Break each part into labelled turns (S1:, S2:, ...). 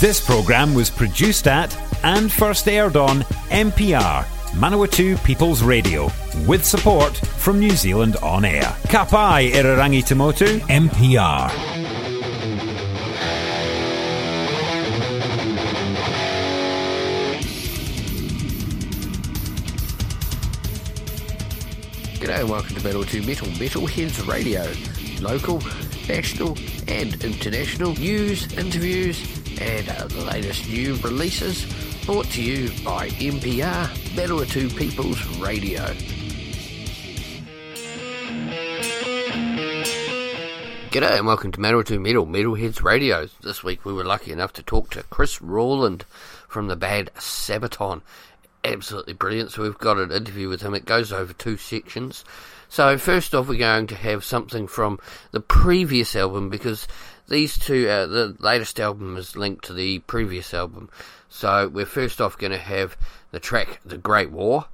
S1: This programme was produced at and first aired on MPR, Manawatu People's Radio, with support from New Zealand On Air. Kapai Irarangi Tamotu, MPR.
S2: G'day and welcome to Metal to Metal Metalheads Radio. Local, national and international news, interviews and uh, the latest new releases brought to you by MPR, Manawatu People's Radio. G'day and welcome to Manawatu Metal Metalheads Radio. This week we were lucky enough to talk to Chris Rörland from the band Sabaton. Absolutely brilliant. So we've got an interview with him. It goes over two sections. So first off, we're going to have something from the previous album because these two, uh, the latest album is linked to the previous album. So we're first off going to have the track "The Great War."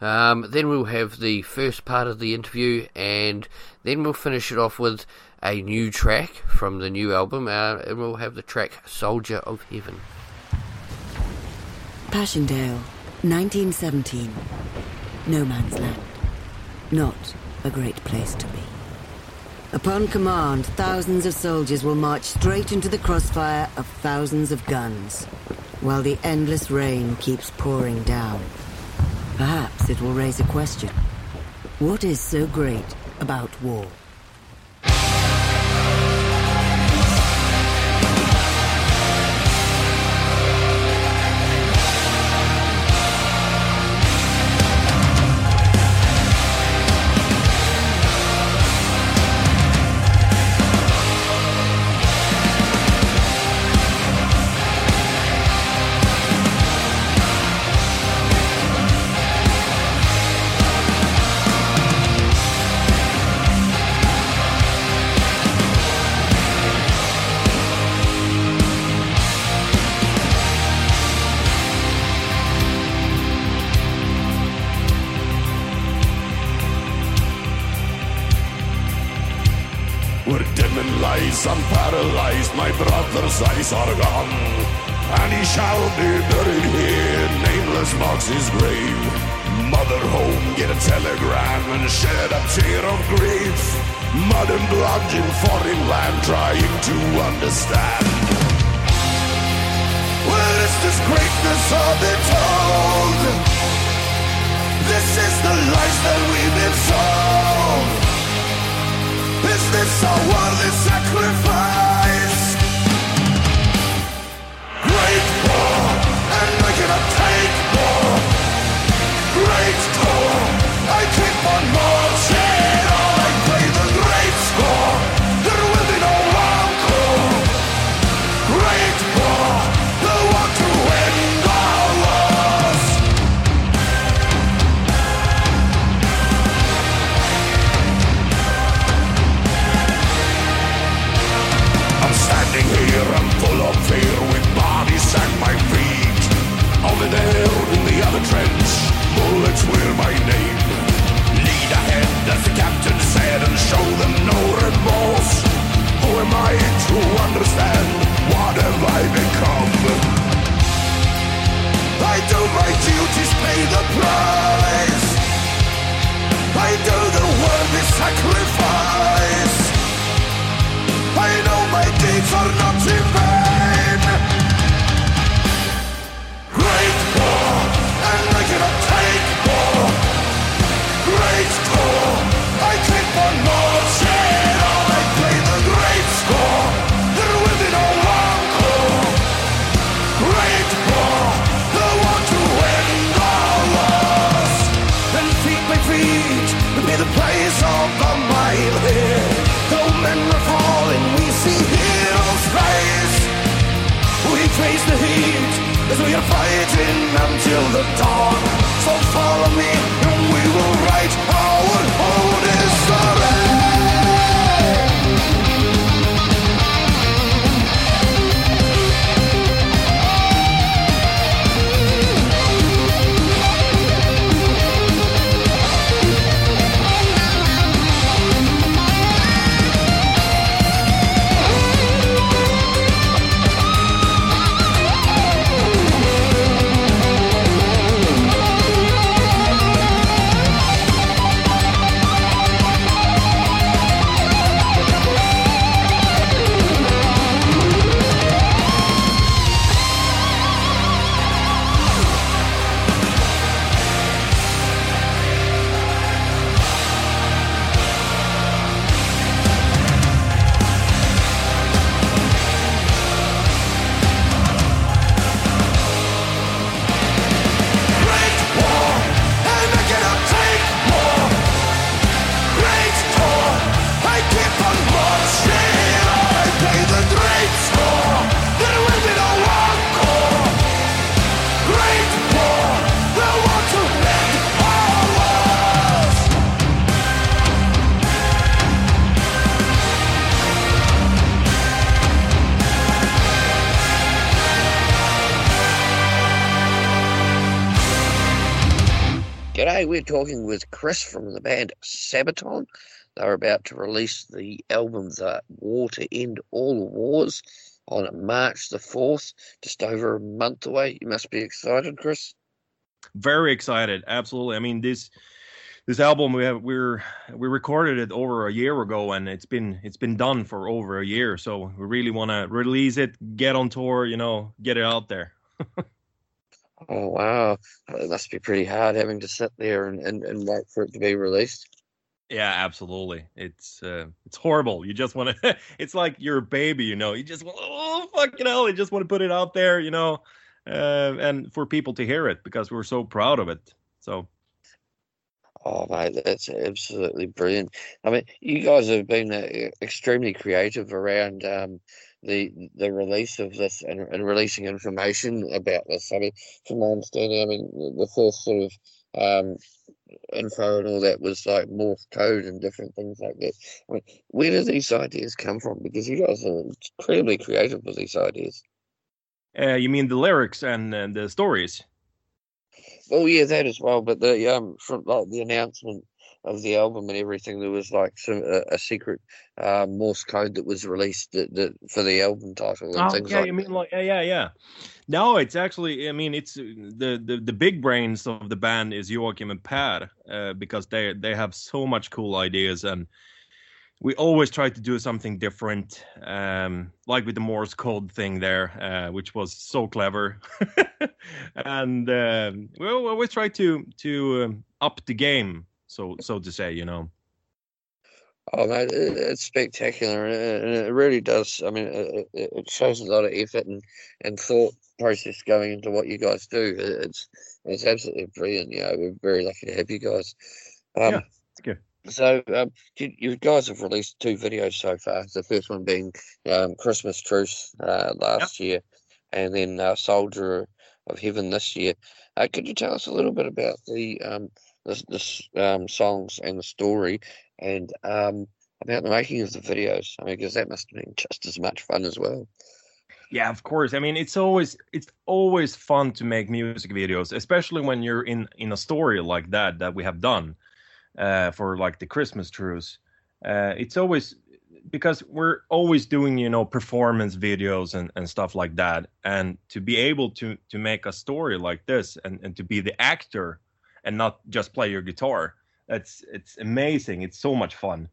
S2: Um, then we'll have the first part of the interview, and then we'll finish it off with a new track from the new album, uh, and we'll have the track "Soldier of Heaven."
S3: Passchendaele, 1917. No man's land. Not a great place to be. Upon command, thousands of soldiers will march straight into the crossfire of thousands of guns, while the endless rain keeps pouring down. Perhaps it will raise a question. What is so great about war?
S4: My brother's eyes are gone. And he shall be buried here, nameless marks his grave. Mother home, get a telegram and shed a tear of grief. Mud and blood in foreign land, trying to understand. Where is this greatness all been told? This is the lies that we've been sold. Is this a worthy sacrifice? And I cannot take more. Great war, I keep on marching
S2: Chris from the band Sabaton. They're about to release the album The War to End All Wars on March the 4th, just over a month away. You must be excited, Chris.
S5: Very excited, absolutely. I mean, this this album we have we're we recorded it over a year ago and it's been it's been done for over a year so we really want to release it get on tour you know get it out there
S2: oh wow. It must be pretty hard having to sit there and, and, and wait for it to be released.
S5: Yeah absolutely. It's uh, it's horrible. You just want to it's like your baby you know. You just want oh fucking hell you just want to put it out there you know uh, and for people to hear it because we're so proud of it. So
S2: Oh, mate, that's absolutely brilliant. I mean, you guys have been uh, extremely creative around um, the the release of this and, and, releasing information about this. I mean, from my understanding, I mean, the first sort of um, info and all that was like Morse code and different things like that. I mean, where do these ideas come from? Because you guys are incredibly creative with these ideas.
S5: Uh, you mean the lyrics and, and the stories?
S2: Oh yeah, that as well. But the um from like the announcement of the album and everything, there was like some a, a secret uh, Morse code that was released that, that for the album title and
S5: oh,
S2: things
S5: yeah,
S2: like.
S5: you mean like yeah, yeah, yeah. No, it's actually. I mean, it's the the, the big brains of the band is Joachim and Per uh, because they they have so much cool ideas and we always try to do something different, um, like with the Morse code thing there, uh, which was so clever. and uh, we always try to to um, up the game, so so to say, you know.
S2: Oh man, it's spectacular, and it really does. I mean, it, shows a lot of effort and, and thought process going into what you guys do. It's it's absolutely brilliant. You know, we're very lucky to have you guys.
S5: Um, yeah, it's good.
S2: So um, you, you, guys have released two videos so far. The first one being um, Christmas Truce uh, last yep. year, and then uh, Soldier of Heaven this year. Uh, could you tell us a little bit about the um, the, um, songs and the story, and um, about the making of the videos? I mean, because that must have been just as much fun as well.
S5: Yeah, of course. I mean, it's always it's always fun to make music videos, especially when you're in in a story like that that we have done uh, for like the Christmas truce. Uh, it's always because we're always doing you know performance videos and, and stuff like that and to be able to to make a story like this and, and to be the actor and not just play your guitar that's it's amazing it's so much fun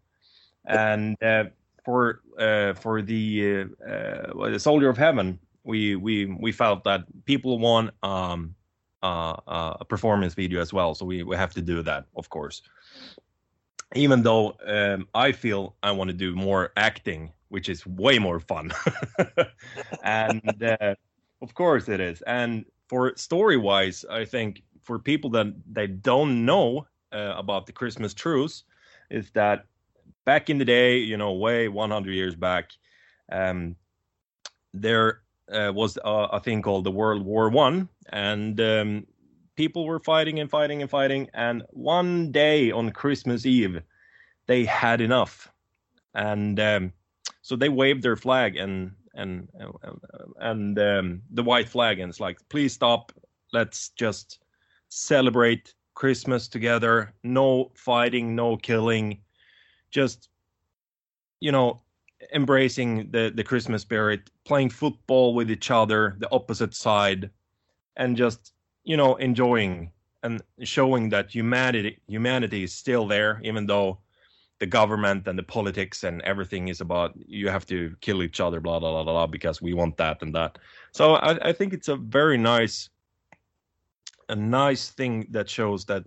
S5: and uh, for uh, for the uh, uh the soldier of heaven we we we felt that people want um uh, uh, a performance video as well. So we, we have to do that, of course. Even though um, I feel I want to do more acting, which is way more fun. and uh, of course it is. And for story wise, I think for people that they don't know uh, about the Christmas truce, is that back in the day, you know, way 100 years back, um, there uh, was a, a, thing called the World War One, and um, people were fighting and fighting and fighting. And one day on Christmas Eve, they had enough, and um, so they waved their flag and and and um, the white flag, and it's like, please stop. Let's just celebrate Christmas together. No fighting, no killing. Just you know, embracing the the Christmas spirit, playing football with each other, the opposite side, and just you know enjoying and showing that humanity humanity is still there, even though the government and the politics and everything is about you have to kill each other, blah blah blah blah, because we want that and that. So I, I think it's a very nice a nice thing that shows that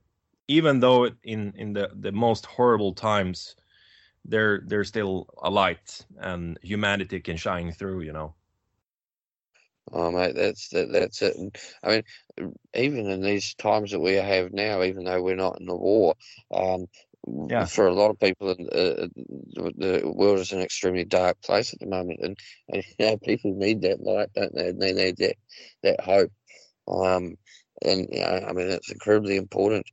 S5: even though in in the the most horrible times there there's still a light and humanity can shine through you know
S2: oh mate that's that, that's it and, i mean even in these times that we have now even though we're not in a war um, yeah. for a lot of people uh, the world is an extremely dark place at the moment and, and you know, people need that light don't they they need that that hope um, and you know, i mean it's incredibly important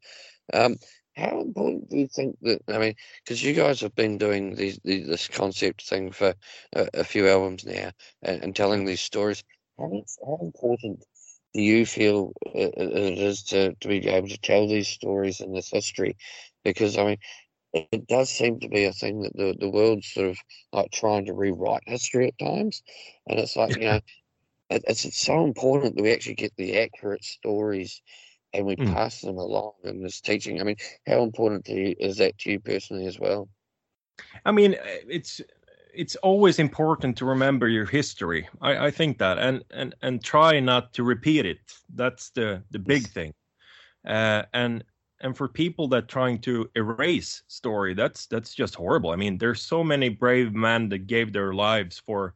S2: um, how important do you think that? I mean, because you guys have been doing these, these, this concept thing for a, a few albums now and, and, telling these stories. How, how important do you feel it, it is to, to be able to tell these stories and this history? Because I mean, it, does seem to be a thing that the the world's sort of like trying to rewrite history at times, and it's like you know, it, it's it's so important that we actually get the accurate stories and we
S5: Mm.
S2: pass them along in this teaching. I mean, how important you, is that to you personally as well?
S5: I mean, uh, it's it's always important to remember your history. I, I think that, and and and try not to repeat it. That's the the big thing. Uh, and and for people that trying to erase story, that's that's just horrible. I mean, there's so many brave men that gave their lives for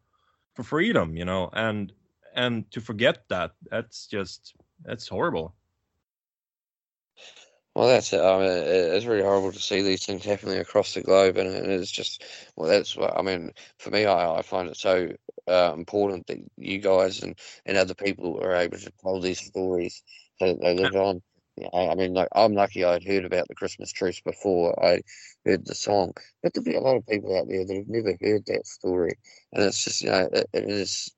S5: for freedom, you know, and and to forget that, that's just that's horrible.
S2: Well, that's it. I mean, it's really horrible to see these things happening across the globe, and, it's just, well, that's what I mean. For me, I, I find it so uh, important that you guys and, and other people are able to tell these stories so that they live on. You know, I mean, like I'm lucky I'd heard about the Christmas truce before I heard the song, but there'll be a lot of people out there that have never heard that story, and it's just, you know, it, it is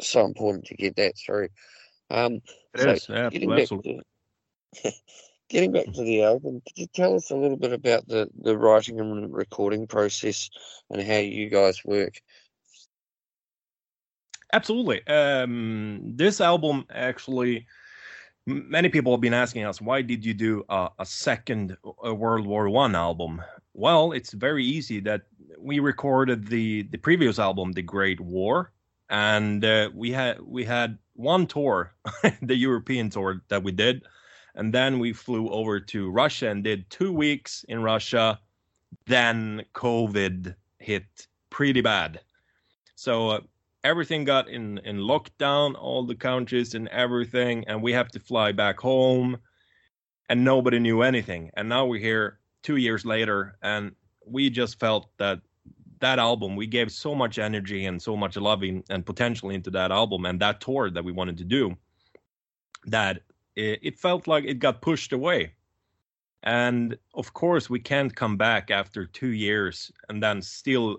S2: so important to get that through. Um,
S5: It
S2: So,
S5: is, yeah, absolutely.
S2: to getting back to the album, could you tell us a little bit about the, the writing and recording process and how you guys work?
S5: Absolutely. Um, this album actually, many people have been asking us, why did you do a, a second World War One album? Well, it's very easy that we recorded the the previous album, The Great War, and uh, we had we had one tour, the European tour that we did, and then we flew over to Russia and did two weeks in Russia. Then COVID hit pretty bad, so. Uh, everything got in in lockdown all the countries and everything and we have to fly back home and nobody knew anything and now we're here 2 years later and we just felt that that album we gave so much energy and so much loving and potential into that album and that tour that we wanted to do that it, felt like it got pushed away. And of course we can't come back after 2 years and then still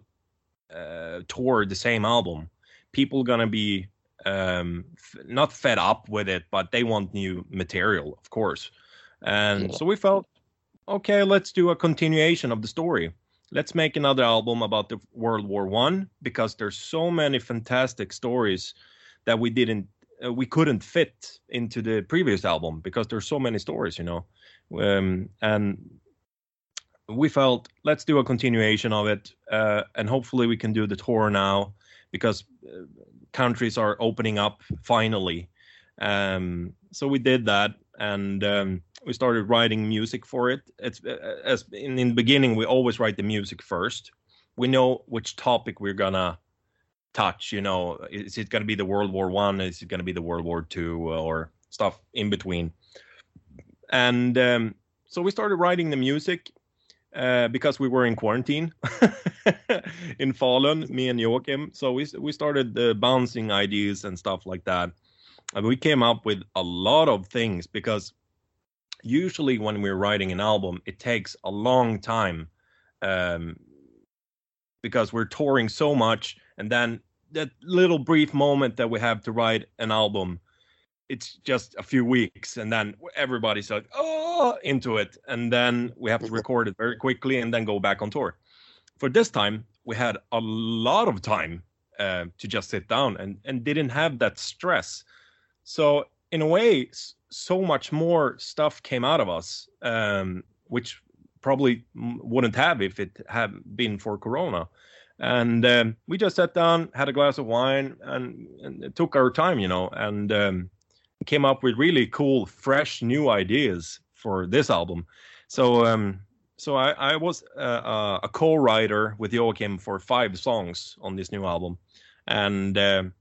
S5: uh, tour the same album. People gonna be um f- not fed up with it but they want new material of course. And so we felt okay let's do a continuation of the story. Let's make another album about the world war one because there's so many fantastic stories that we didn't uh, we couldn't fit into the previous album because there's so many stories you know um, and we felt let's do a continuation of it uh, and hopefully we can do the tour now because uh, countries are opening up finally. Um, so we did that, and um, we started writing music for it. It's uh, as in, in the beginning we always write the music first. We know which topic we're gonna touch. You know, is it gonna be the World War One? Is it gonna be the World War Two or stuff in between? And um, so we started writing the music uh, because we were in quarantine in Falun, me and Joachim. So we we started uh, bouncing ideas and stuff like that. And we came up with a lot of things because usually when we're writing an album, it takes a long time um, because we're touring so much, and then that little brief moment that we have to write an album it's just a few weeks and then everybody's like oh into it. And then we have to record it very quickly and then go back on tour. For this time we had a lot of time uh, to just sit down and and didn't have that stress. So in a way so much more stuff came out of us um, which probably wouldn't have if it had been for corona and um, we just sat down had a glass of wine and, and took our time you know and um, came up with really cool, fresh, new ideas for this album. So, um, so I, I was uh, uh, a co-writer with Joachim for five songs on this new album, and um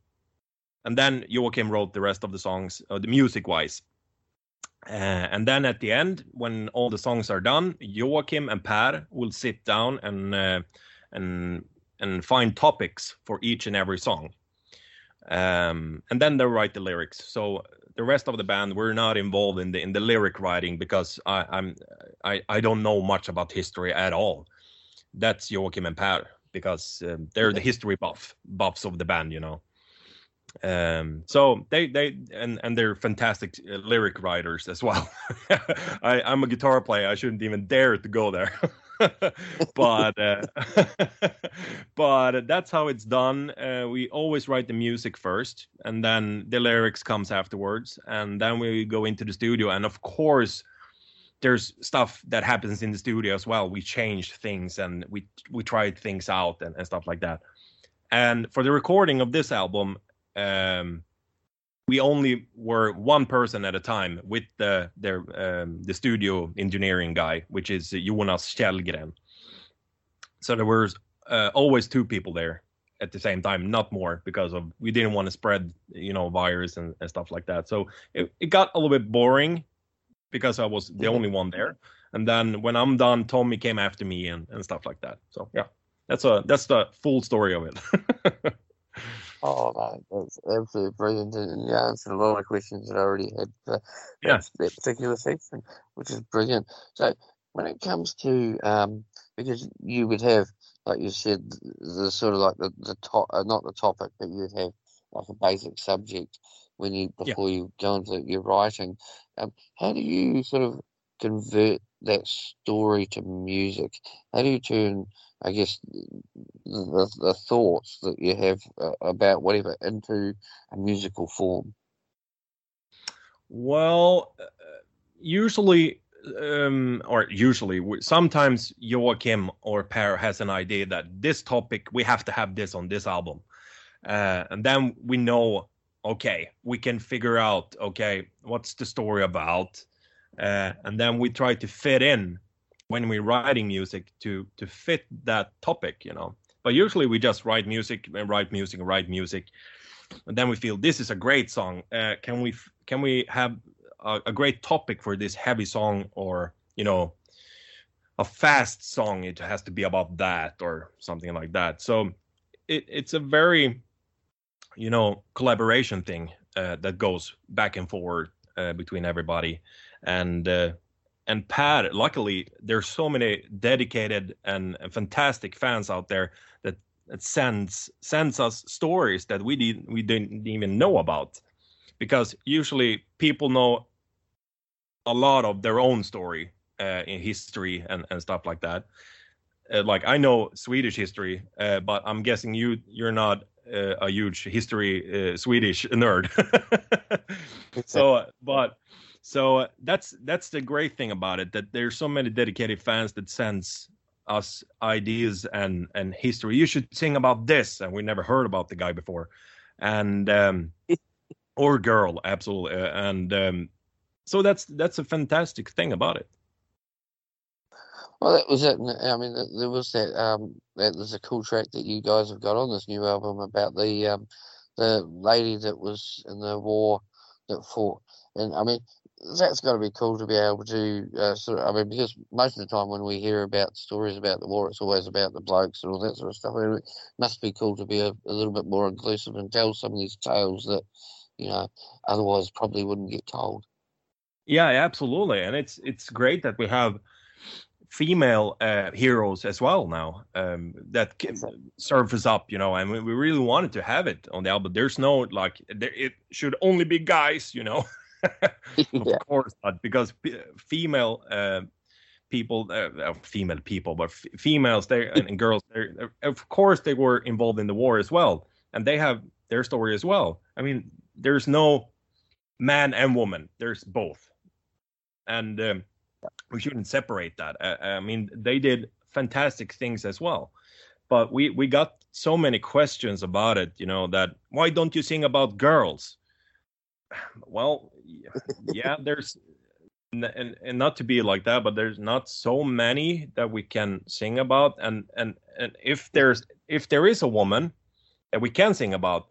S5: and then Joachim wrote the rest of the songs, uh, the music-wise. Uh, and then at the end, when all the songs are done, Joachim and Per will sit down and uh, and and find topics for each and every song. Um, and then they write the lyrics. So the rest of the band we're not involved in the in the lyric writing because I, I'm I, I don't know much about history at all. That's Joachim and Per because um, they're the history buff buffs of the band, you know. Um, so they they and and they're fantastic uh, lyric writers as well. I, I'm a guitar player. I shouldn't even dare to go there. but uh, but that's how it's done. Uh, we always write the music first, and then the lyrics comes afterwards, and then we go into the studio. And of course, there's stuff that happens in the studio as well. We changed things and we we tried things out and, and stuff like that. And for the recording of this album, um, we only were one person at a time with the their um, the studio engineering guy, which is Jonas Kjellgren. So there was uh, always two people there at the same time, not more, because of we didn't want to spread you know virus and, and stuff like that. So it, it got a little bit boring because I was the only one there. And then when I'm done, Tommy came after me and, and stuff like that. So yeah, that's a that's the full story of it.
S2: Oh, man, that's absolutely brilliant. And you answered a lot of questions that I already had for
S5: Yeah.
S2: that, that particular section, which is brilliant. So, when it comes to, um, because you would have, like you said, the sort of like the, the top, uh, not the topic, but you would have like a basic subject when you,
S5: Yeah.
S2: before you go into your writing. Um, how do you sort of convert that story to music? How do you turn, I guess, the, the thoughts that you have uh, about whatever into a musical form.
S5: Well, uh, usually, um, or usually, sometimes Joachim or Per has an idea that this topic we have to have this on this album, uh, and then we know, okay, we can figure out, okay, what's the story about, uh, and then we try to fit in when we're writing music to to fit that topic, you know. But usually we just write music and write music and write music, and then we feel this is a great song. Uh, can we can we have a, a great topic for this heavy song, or you know, a fast song? It has to be about that or something like that. So it, it's a very you know collaboration thing uh, that goes back and forth uh, between everybody, and uh, and Pat. Luckily, there's so many dedicated and, fantastic fans out there that, that sends sends us stories that we didn't we didn't even know about, because usually people know a lot of their own story uh, in history and, and stuff like that. Uh, like I know Swedish history, uh, but I'm guessing you you're not uh, a huge history uh, Swedish nerd. so, but so uh, that's that's the great thing about it that there's so many dedicated fans that sends us ideas and and history. You should sing about this, and we never heard about the guy before, and um, or girl, absolutely, uh, and um, so that's that's a fantastic thing about it.
S2: Well, that was it. I mean, there was that. Um, that there's a cool track that you guys have got on this new album about the um, the lady that was in the war that fought, and I mean, that's got to be cool to be able to uh, sort of. I mean, because most of the time when we hear about stories about the war, it's always about the blokes and all that sort of stuff. And it must be cool to be a, a little bit more inclusive and tell some of these tales that you know otherwise probably wouldn't get told.
S5: Yeah, absolutely, and it's it's great that we have female uh, heroes as well now um, that can surface up, you know, and we, we really wanted to have it on the album. There's no like there, it should only be guys, you know.
S2: yeah.
S5: Of course not, because female uh, people, uh, uh, female people, but f- females, they and, girls, they of course they were involved in the war as well, and they have their story as well. I mean, there's no man and woman. There's both, and um, we shouldn't separate that. I, I mean, they did fantastic things as well, but we we got so many questions about it. You know that why don't you sing about girls? Well, yeah, there's and, and and not to be like that, but there's not so many that we can sing about, and and and if there's if there is a woman that we can sing about,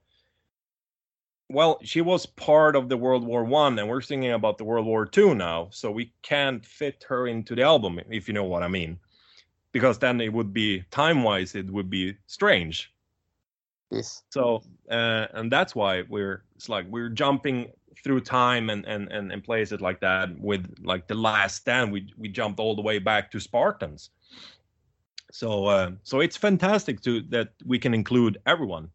S5: well, she was part of the World War One, and we're singing about the World War Two now, so we can't fit her into the album, if you know what I mean, because then it would be time wise, it would be strange.
S2: Yes.
S5: So, uh, and that's why we're it's like we're jumping through time and and and, and places like that. With like the Last Stand, we we jumped all the way back to Spartans. So, uh, so it's fantastic to that we can include everyone.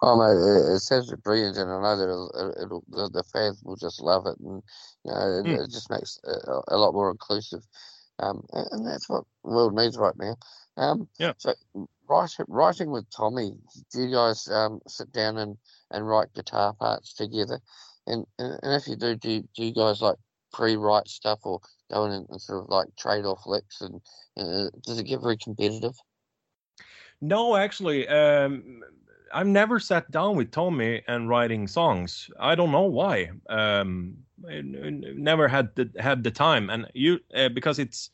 S2: Oh mate, it, it sounds brilliant, and I know that it'll, it'll, the, fans will just love it, and you know, it,
S5: Mm.
S2: it just makes it a, lot more inclusive, um, and, and that's what the world needs right now. Um,
S5: Yeah.
S2: So, writing, writing with Tommy, do you guys um, sit down and, and write guitar parts together? And, and and if you do, do you, do you guys like pre-write stuff or go in and, sort of like trade off licks? And uh, does it get very competitive?
S5: No, actually, um, I've never sat down with Tommy and writing songs. I don't know why. Um, never had the had the time, and you uh, because it's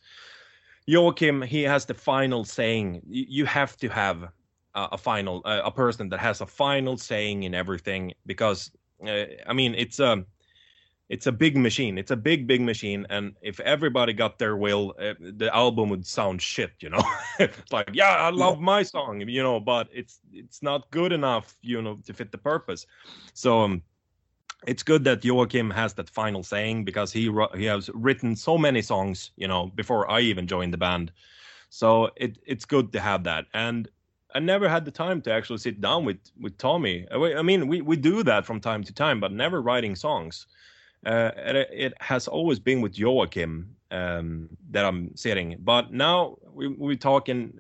S5: Joachim. He has the final saying. You, you have to have a, a final uh, a person that has a final saying in everything because uh, I mean it's a it's a big machine. It's a big big machine, and if everybody got their will, uh, the album would sound shit. You know, it's like yeah, I love my song, you know, but it's it's not good enough, you know, to fit the purpose. So. Um, it's good that Joachim has that final saying because he he has written so many songs, you know, before I even joined the band. So it it's good to have that. And I never had the time to actually sit down with with Tommy. I I mean, we we do that from time to time, but never writing songs. Uh, and it, it has always been with Joachim um, that I'm sitting. But now we we talking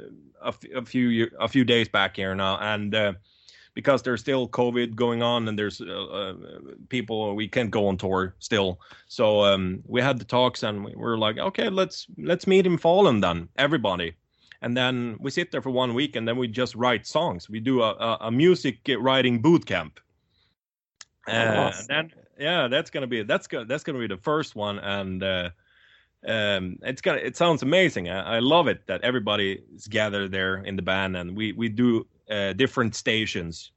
S5: a, f- a few year, a few days back here now, and. Uh, because there's still COVID going on and there's uh, uh, people we can't go on tour still. So um, we had the talks and we were like, okay, let's let's meet in Falun then, everybody. And then we sit there for one week and then we just write songs. We do a, a, a music writing boot camp. Uh, and then yeah, that's gonna be that's gonna that's gonna be the first one and. Uh, um, it's gonna it sounds amazing. I, I love it that everybody is gathered there in the band and we we do uh, different stations.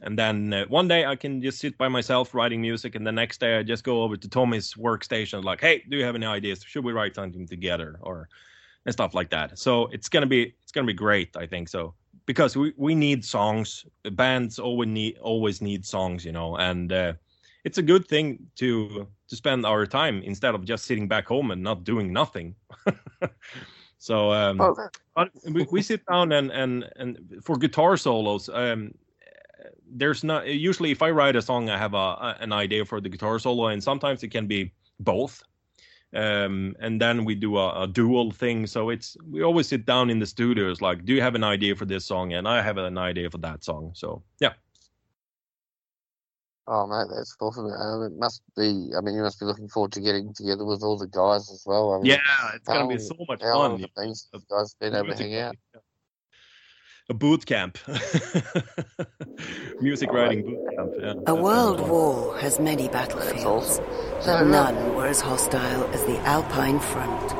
S5: And then uh, one day I can just sit by myself writing music, and the next day I just go over to Tommy's workstation, like, "Hey, do you have any ideas? Should we write something together?" or and stuff like that. So it's gonna be it's gonna be great, I think so, because we we need songs. Bands always need always need songs, you know, and uh, it's a good thing to to spend our time instead of just sitting back home and not doing nothing. so um,
S2: Well,
S5: but we, we sit down and and and for guitar solos um there's not usually if i write a song i have a, a an idea for the guitar solo and sometimes it can be both um and then we do a, a dual thing so it's we always sit down in the studios like do you have an idea for this song and i have an idea for that song so yeah
S2: Oh mate, that's awesome. Um, it must be. I mean, you must be looking forward to getting together with all the guys as well. I mean,
S5: yeah it's gonna be so much
S2: how
S5: fun
S2: it been since guys been able to hang out?
S5: A boot camp music writing boot camp yeah
S3: A world war has many battlefields, but none were as hostile as the Alpine front.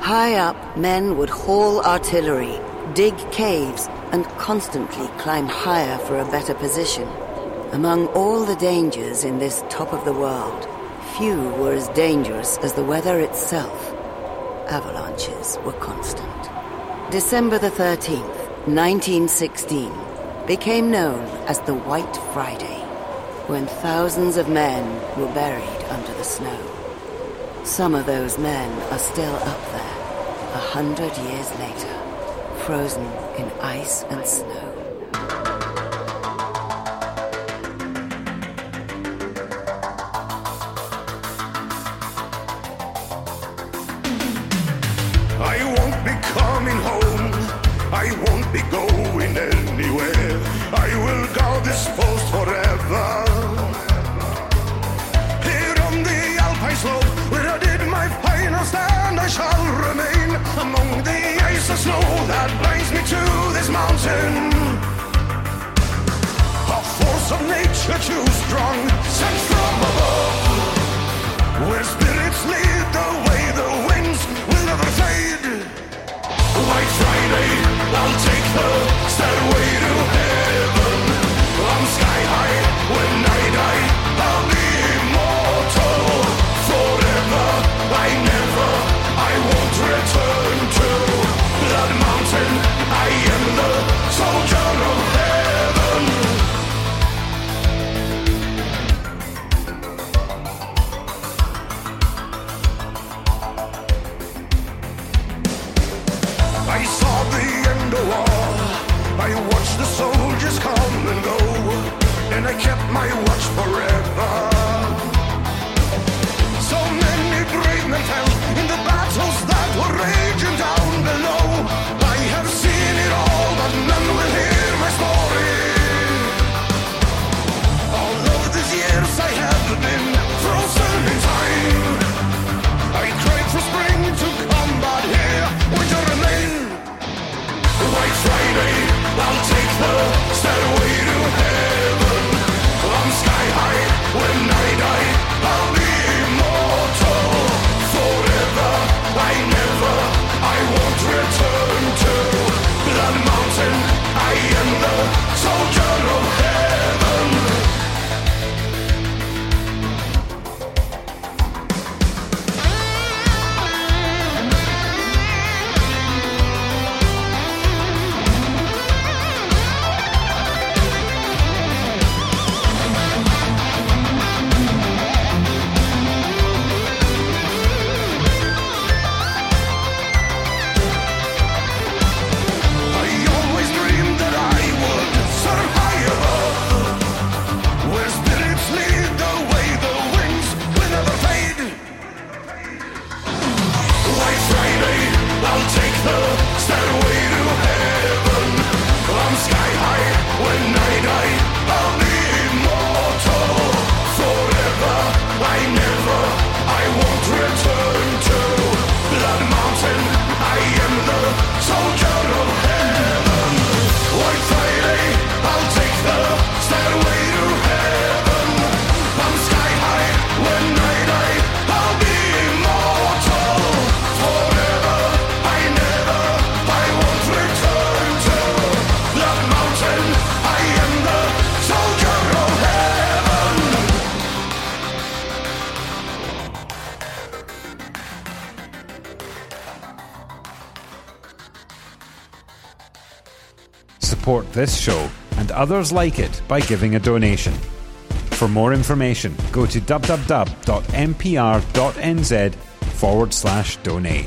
S3: High up, men would haul artillery, dig caves, and constantly climb higher for a better position. Among all the dangers in this top of the world, few were as dangerous as the weather itself. Avalanches were constant. December the 13th, 1916, became known as the White Friday, when thousands of men were buried under the snow. Some of those men are still up there, a hundred years later, frozen in ice and snow.
S1: Support this show and others like it by giving a donation. For more information, go to www.mpr.nz forward slash donate.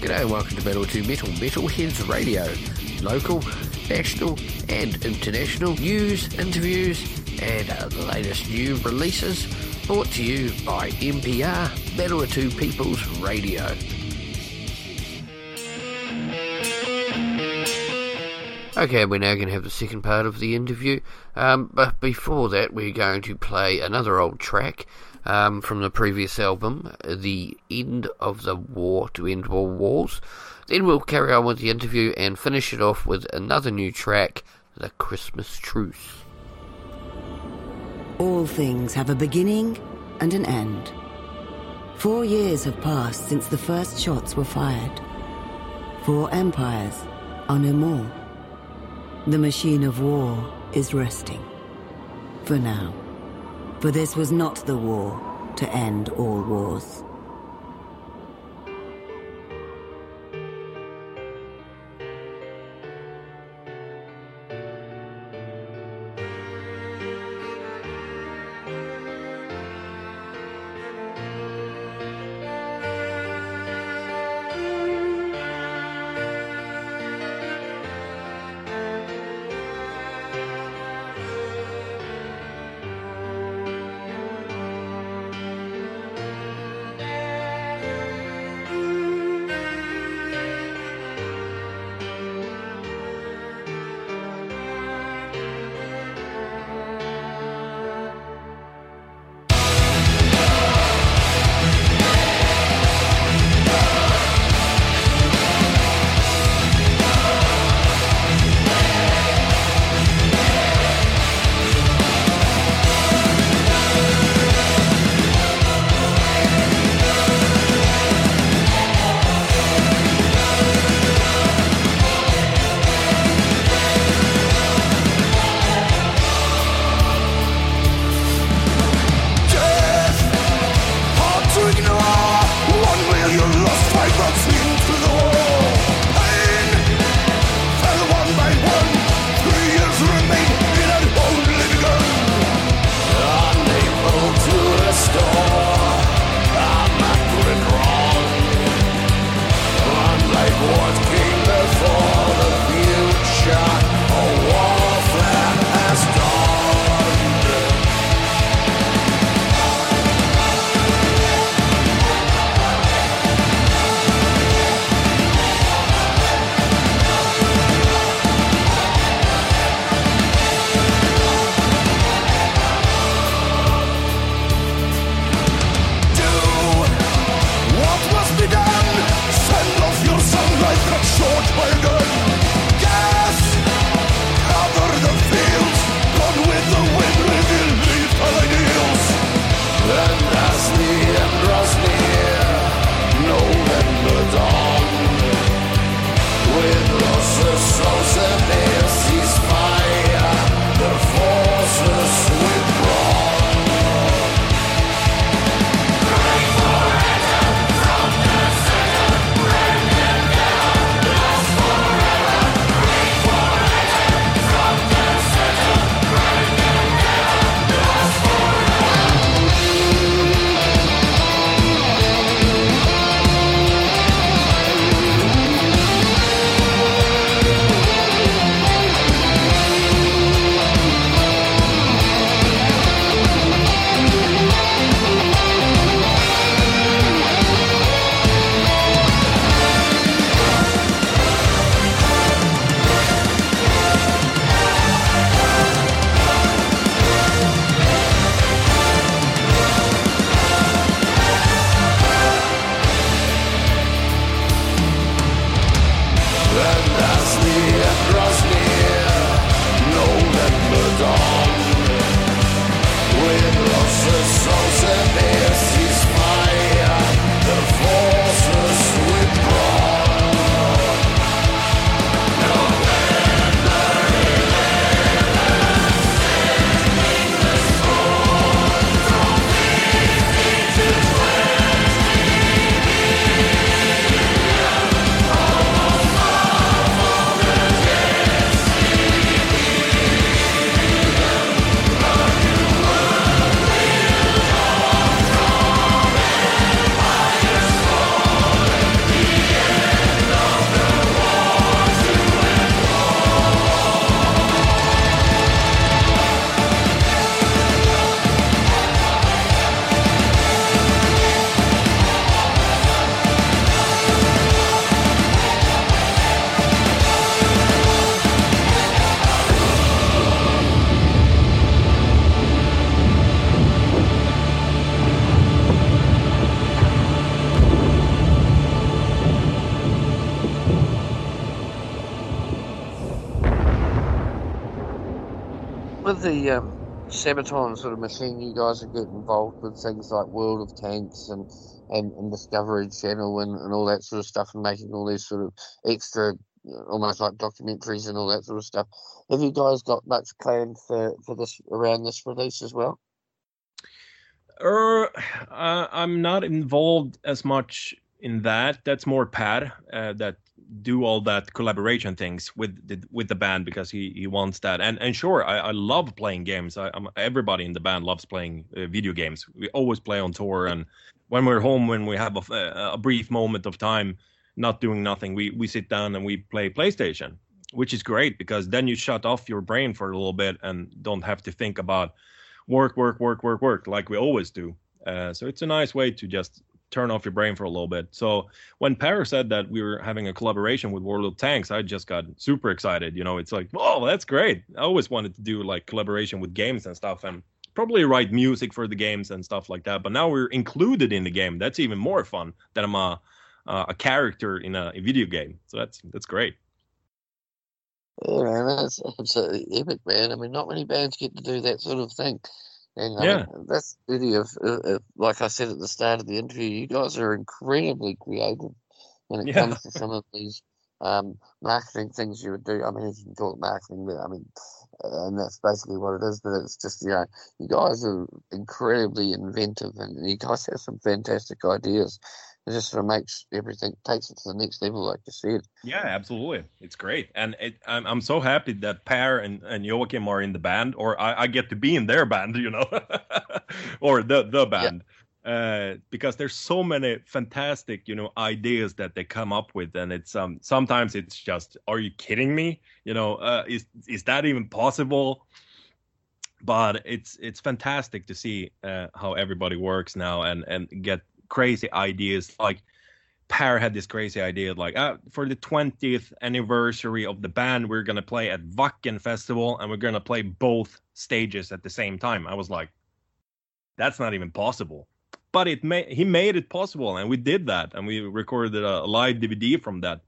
S2: G'day and welcome to Metal to Metal Metalheads Radio. Local, national, and international news, interviews, and uh, the latest new releases brought to you by MPR, Manawatu People's Radio. Okay, we're now going to have the second part of the interview. Um, but before that, we're going to play another old track um, from the previous album, The End of the War to End All Wars. Then we'll carry on with the interview and finish it off with another new track, The Christmas Truce.
S3: All things have a beginning and an end. Four years have passed since the first shots were fired. Four empires are no more. The machine of war is resting. For now. For this was not the war to end all wars.
S2: Sabaton sort of machine, you guys are getting involved with things like World of Tanks and and, and Discovery Channel and, and all that sort of stuff, and making all these sort of extra, almost like documentaries and all that sort of stuff. Have you guys got much planned for, for this around this release as well?
S5: Er, uh, I'm not involved as much in that. That's more Pär uh, that do all that collaboration things with the, with the band because he, he wants that. And and sure, I, I love playing games. I, am everybody in the band loves playing uh, video games. We always play on tour, and when we're home, when we have a, a brief moment of time, not doing nothing, we we sit down and we play PlayStation, which is great because then you shut off your brain for a little bit and don't have to think about work, work, work, work, work like we always do. Uh, so it's a nice way to just turn off your brain for a little bit. So when Para said that we were having a collaboration with World of Tanks, I just got super excited. You know, it's like, oh, that's great. I always wanted to do like collaboration with games and stuff, and probably write music for the games and stuff like that. But now we're included in the game. That's even more fun that I'm a uh, a character in a, a, video game. So that's that's great.
S2: Yeah, man, that's absolutely epic, man. I mean, not many bands get to do that sort of thing. And
S5: uh, yeah,
S2: that's the beauty of, uh, like I said at the start of the interview, you guys are incredibly creative when it yeah. comes to some of these um, marketing things you would do. I mean, you can call it marketing, but I mean, and that's basically what it is. But it's just, you know, you guys are incredibly inventive and you guys have some fantastic ideas it just sort of makes everything takes it to the next level, like you said.
S5: Yeah, absolutely, it's great, and it, I'm I'm so happy that Pär and, and Joachim are in the band, or I, I get to be in their band, you know, or the the band. Yeah. Uh, because there's so many fantastic, you know, ideas that they come up with, and it's um sometimes it's just, are you kidding me? You know, uh, is is that even possible? But it's it's fantastic to see uh, how everybody works now and and get crazy ideas. Like Pär had this crazy idea, like uh, for the 20th anniversary of the band, we're gonna play at Wacken Festival, and we're gonna play both stages at the same time. I was like, that's not even possible. But it made he made it possible, and we did that, and we recorded a live DVD from that,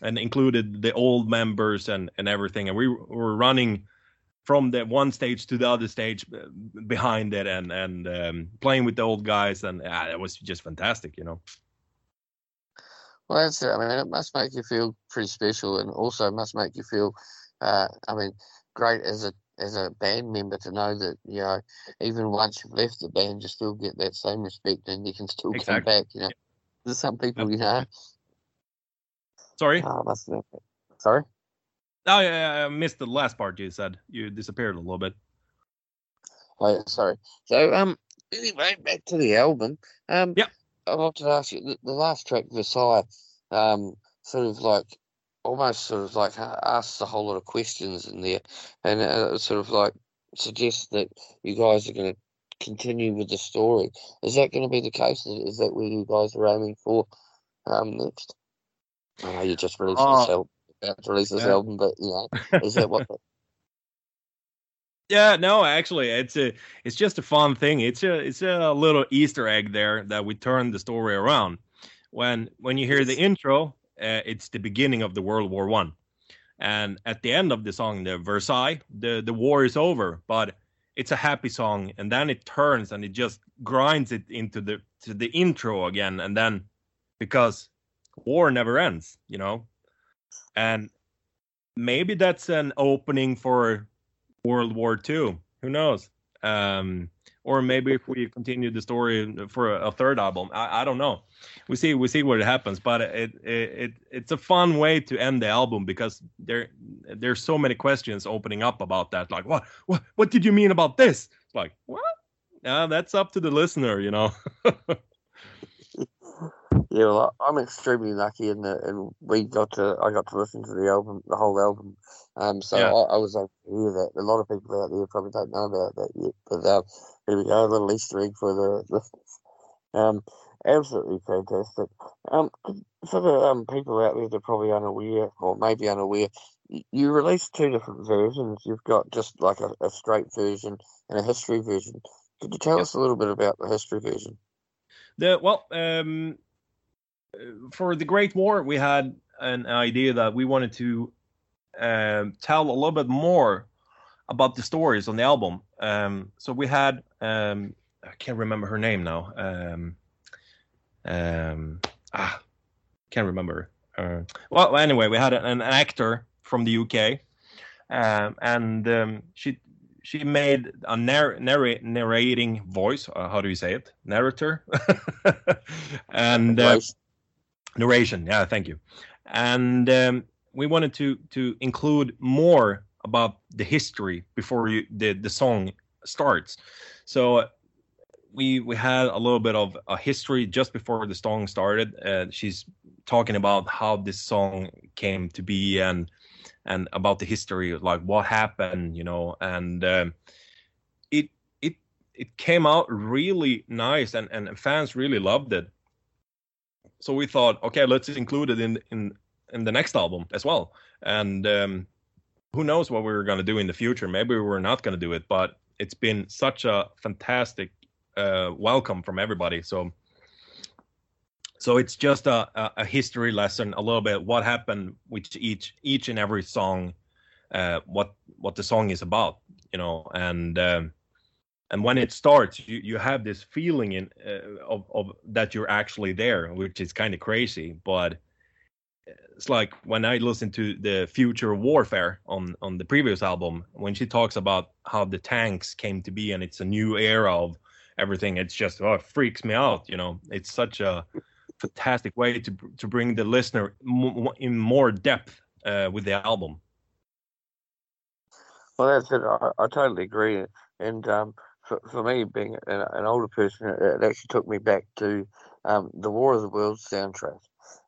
S5: and included the old members and and everything, and we were running from the one stage to the other stage uh, behind it and and um, playing with the old guys. And uh, it was just fantastic you know?
S2: Well that's it. I mean it must make you feel pretty special and also must make you feel uh, i mean great as a as a band member to know that you know even once you've left the band you still get that same respect and you can still exactly. come back you know? There's some people you know?
S5: Sorry?
S2: Oh, sorry
S5: Oh yeah, I missed the last part you said. You disappeared a little bit.
S2: Oh, sorry. So um, anyway, back to the album. Um,
S5: yeah.
S2: I wanted to ask you the, the last track, Versailles. Um, sort of like almost sort of like asks a whole lot of questions in there, and uh, sort of like suggests that you guys are going to continue with the story. Is that going to be the case? Is that where you guys are aiming for um, next? I know you just released uh, yourself about to release this yeah. album, but you know, is that what?
S5: yeah, no, actually, it's a it's just a fun thing. It's a it's a little Easter egg there that we turn the story around. When when you hear the intro, uh, it's the beginning of the World War One, and at the end of the song, the Versailles, the the war is over, but it's a happy song, and then it turns and it just grinds it into the to the intro again, and then because war never ends, you know, and maybe that's an opening for World War II. Who knows? Um, or maybe if we continue the story for a, third album, I, I, don't know. We see we see what happens, but it, it it it's a fun way to end the album because there there's so many questions opening up about that. Like what what what did you mean about this? It's like what? Yeah, that's up to the listener, you know.
S2: Yeah, well, I'm extremely lucky in that, and we got to, I got to listen to the album, the whole album. Um, so yeah. I, I, was able to hear that. A lot of people out there probably don't know about that yet, but uh, here we go, a little Easter egg for the listeners. Um, absolutely fantastic. Um, for the um people out there that are probably unaware, or maybe unaware, you released two different versions. You've got just like a, a straight version and a history version. Could you tell us a little bit about the history version?
S5: The well, um, for the Great War, we had an idea that we wanted to um, tell a little bit more about the stories on the album. Um, so we had um, I can't remember her name now. Um, um, ah, can't remember. Uh, well, anyway, we had an, actor from the UK, um, and um, she she made a narr- narr- narrating voice. Uh, how do you say it? Narrator, and uh, narration. Yeah, thank you. And um, we wanted to to include more about the history before you, the the song starts. So we we had a little bit of a history just before the song started. Uh, she's talking about how this song came to be and and about the history, like what happened, you know, and um, it it it came out really nice, and and fans really loved it. So we thought, okay, let's include it in in in the next album as well, and um, who knows what we are going to do in the future? Maybe we're not going to do it, but it's been such a fantastic uh, welcome from everybody. So, so it's just a, a history lesson, a little bit what happened with each each and every song, uh, what what the song is about, you know, and um, and when it starts, you you have this feeling in uh, of of that you're actually there, which is kind of crazy, but it's like when I listen to the Future Warfare on on the previous album, when she talks about how the tanks came to be and it's a new era of everything, it's just oh, it freaks me out. You know, it's such a fantastic way to to bring the listener in more depth uh, with the album.
S2: Well, that's it. I, I totally agree. And um, for, for me, being an, an, older person, it actually took me back to um, the War of the Worlds soundtrack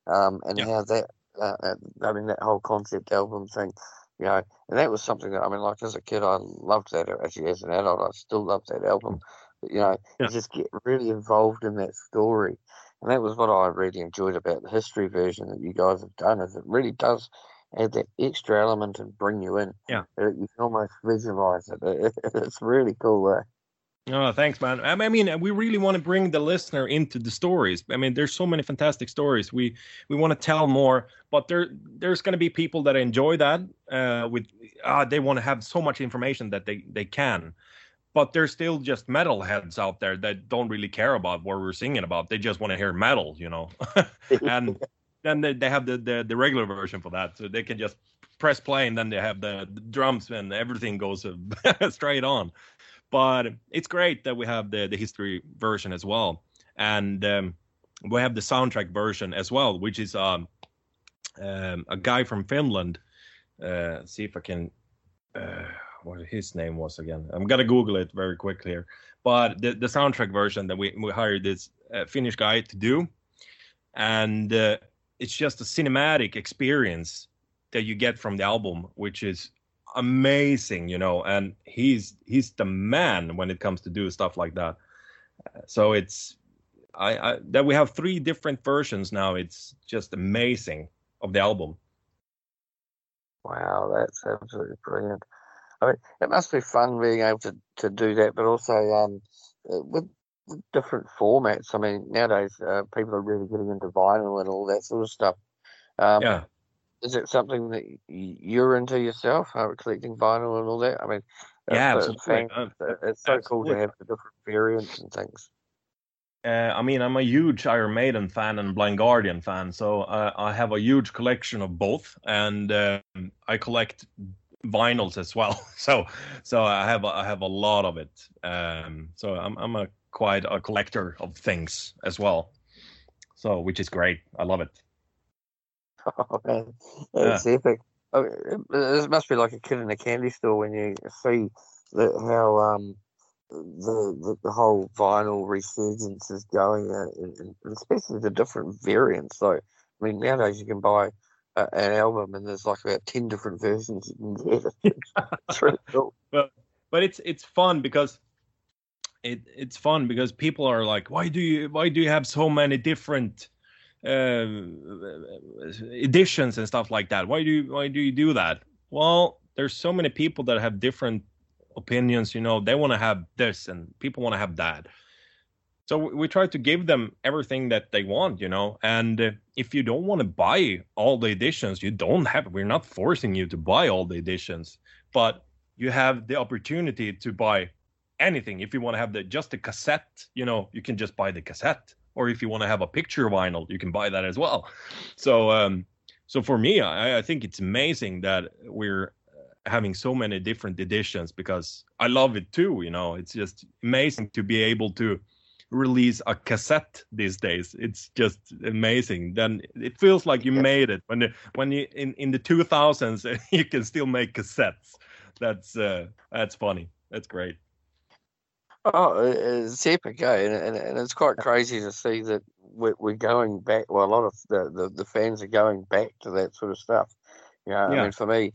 S2: um, and yeah. how that uh, uh, I mean, that whole concept album thing, you know, and that was something that I mean, like as a kid, I loved that. Actually, as an adult, I still love that album. But, you know, yeah. you just get really involved in that story, and that was what I really enjoyed about the history version that you guys have done. Is it really does add that extra element and bring you in.
S5: Yeah,
S2: you can almost visualize it. It's really cool. Eh?
S5: Oh, thanks, man. I mean, we really want to bring the listener into the stories. I mean, there's so many fantastic stories. We we want to tell more, but there there's going to be people that enjoy that. Uh, with uh, they want to have so much information that they they can, but there's still just metalheads out there that don't really care about what we're singing about. They just want to hear metal, you know. and then they, they have the, the the regular version for that, so they can just press play and then they have the, the drums and everything goes straight on but it's great that we have the the history version as well, and um, we have the soundtrack version as well, which is um, um, a guy from Finland. Uh, see if I can. Uh, what his name was again? I'm gonna Google it very quickly here. But the the soundtrack version that we we hired this uh, Finnish guy to do, and uh, it's just a cinematic experience that you get from the album, which is amazing, you know, and he's he's the man when it comes to do stuff like that. So it's I, I that we have three different versions now. It's just amazing of the album.
S2: Wow, that's absolutely brilliant. I mean, it must be fun being able to, to do that, but also um, uh, with different formats. I mean, nowadays uh, people are really getting into vinyl and all that sort of stuff. Um,
S5: yeah
S2: is it something that you're into yourself, uh, collecting vinyl and all that? I mean,
S5: yeah, absolutely.
S2: Uh, it's so absolutely. cool to have the different variants and things.
S5: Uh, I mean, I'm a huge Iron Maiden fan and Blind Guardian fan, so uh, I have a huge collection of both, and um, I collect vinyls as well. So, so I have a, I have a lot of it. Um, so I'm I'm a quite a collector of things as well. So, which is great. I love it.
S2: Oh man, it's yeah. epic. I mean, it must be like a kid in a candy store when you see the, how um, the, the, the whole vinyl resurgence is going, uh, and especially the different variants. So, I mean, nowadays you can buy uh, an album and there's like about ten different versions you can get. it's really cool.
S5: But but it's it's fun because it it's fun because people are like, why do you why do you have so many different editions and stuff like that. Why do you, why do you do that? Well, there's so many people that have different opinions. You know, they want to have this, and people want to have that. So we try to give them everything that they want, you know. And uh, if you don't want to buy all the editions, you don't have. We're not forcing you to buy all the editions, but you have the opportunity to buy anything. If you want to have the just the cassette, you know, you can just buy the cassette. Or if you want to have a picture vinyl, you can buy that as well. So, um, so for me, I, I think it's amazing that we're having so many different editions because I love it too. You know, it's just amazing to be able to release a cassette these days. It's just amazing. Then it feels like you made it when when you in in the 2000s you can still make cassettes. That's uh, that's funny. That's great.
S2: Oh, it's epic, eh? and, and, and it's quite crazy to see that we're, we're going back. Well, a lot of the, the, the fans are going back to that sort of stuff. You know,
S5: Yeah.
S2: I mean, for me,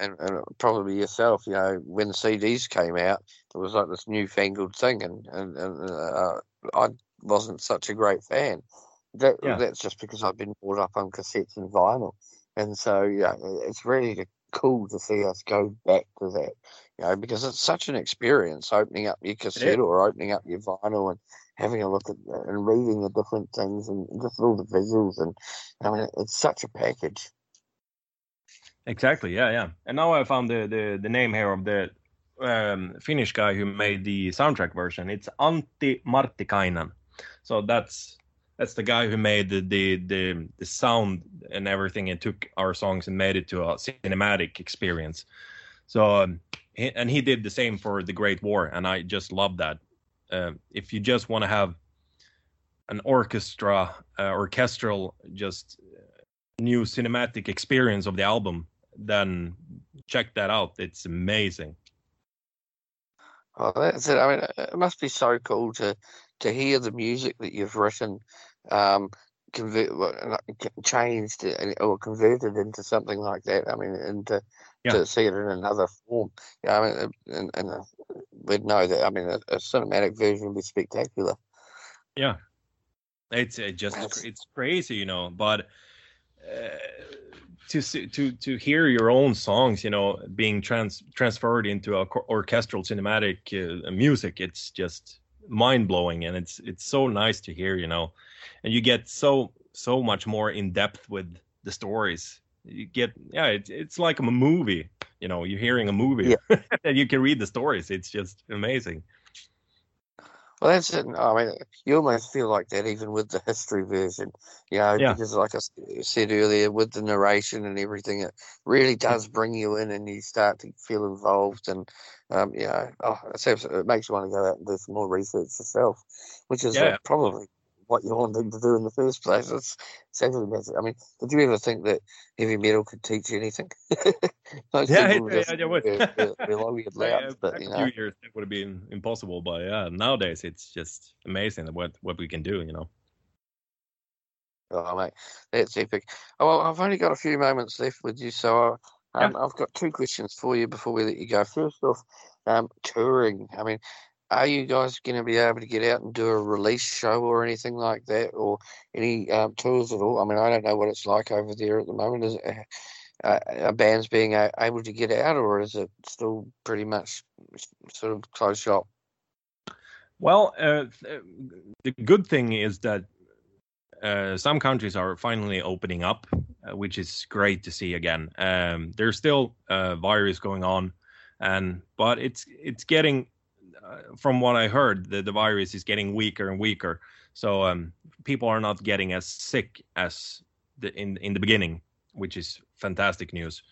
S2: and, and probably yourself, you know, when the CDs came out, it was like this newfangled thing, and and, and uh, I wasn't such a great fan. That
S5: Yeah.
S2: that's just because I've been brought up on cassettes and vinyl, and so yeah, it's really cool to see us go back to that. You know, because it's such an experience opening up your cassette or opening up your vinyl and having a look at and reading the different things and just all the visuals and I mean it's such a package.
S5: Exactly. Yeah, yeah. And now I found the the, the name here of the um, Finnish guy who made the soundtrack version. It's Antti Martikainen. So that's that's the guy who made the the the, the sound and everything and took our songs and made it to a cinematic experience. So um, he, and he did the same for the Great War, and I just love that. Uh, if you just want to have an orchestra, uh, orchestral, just new cinematic experience of the album, then check that out. It's amazing.
S2: Oh, that's it. I mean, it must be so cool to to hear the music that you've written, um, convert, changed or converted into something like that. I mean, and to,
S5: Yeah.
S2: to see it in another form. Yeah, I mean, and, and uh, we'd know that. I mean, a, a cinematic version would be spectacular.
S5: Yeah, it's uh, just
S2: That's-
S5: it's crazy, you know. But uh, to see, to to hear your own songs, you know, being trans transferred into a orchestral cinematic uh, music, it's just mind blowing, and it's it's so nice to hear, you know, and you get so so much more in depth with the stories. You get yeah, it's it's like a movie, you know. You're hearing a movie, and you can read the stories. It's just amazing.
S2: Well, that's it. I mean, you almost feel like that even with the history version, you know,
S5: Yeah.
S2: because like i said earlier, with the narration and everything, it really does bring you in and you start to feel involved. And, um, you know, oh, it makes you want to go out and do some more research yourself, which is uh,
S5: Yeah.
S2: probably what you wanted to do in the first place. It's, it's actually. I mean, did you ever think that heavy metal could teach you anything? Most
S5: Yeah,
S2: people
S5: yeah,
S2: just
S5: yeah, it would.
S2: re- re- rely on
S5: Yeah,
S2: but
S5: back
S2: you
S5: a few years that would have been impossible, but yeah, nowadays it's just amazing what what we can do. You know.
S2: Oh, mate, that's epic. Oh, well, I've only got a few moments left with you, so uh, um, I've got two questions for you before we let you go. First off, um, touring. I mean, are you guys going to be able to get out and do a release show or anything like that, or any um, tours at all? I mean, I don't know what it's like over there at the moment. Is it, uh, are bands being uh, able to get out, or is it still pretty much sort of closed shop?
S5: Well, uh, the good thing is that uh, some countries are finally opening up, uh, which is great to see again. Um, there's still uh, virus going on, and but it's it's getting, uh, from what I heard, the, the virus is getting weaker and weaker. So um, people are not getting as sick as the, in in the beginning, which is fantastic news.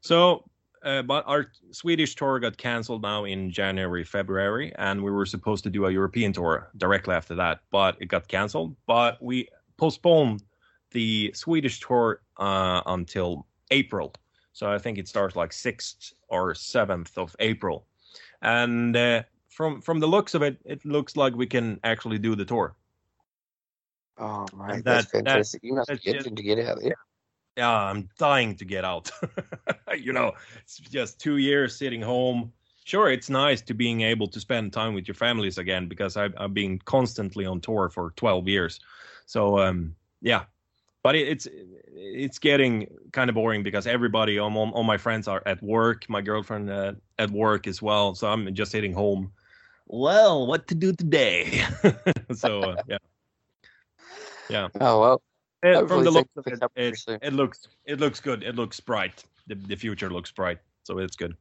S5: So uh, but our Swedish tour got canceled now in January, February, and we were supposed to do a European tour directly after that, but it got canceled. But we postponed the Swedish tour uh, until April. So I think it starts like 6th or 7th of April. And uh, from from the looks of it, it looks like we can actually do the tour.
S2: Oh, mate,
S5: And
S2: that's
S5: that- that-
S2: fantastic. you must be itching to get out there.
S5: yeah, I'm dying to get out. you know, it's just two years sitting home. Sure, it's nice to being able to spend time with your families again because I've, I've been constantly on tour for 12 years. So um, yeah, but it, it's it's getting kind of boring because everybody, all, all my friends are at work. My girlfriend uh, at work as well. So I'm just sitting home. Well, what to do today? so uh, yeah, yeah.
S2: Oh well,
S5: Uh,
S2: Hopefully
S5: from the
S2: things
S5: looks of it, it, it looks it looks good. It looks bright. The the future looks bright, so it's good.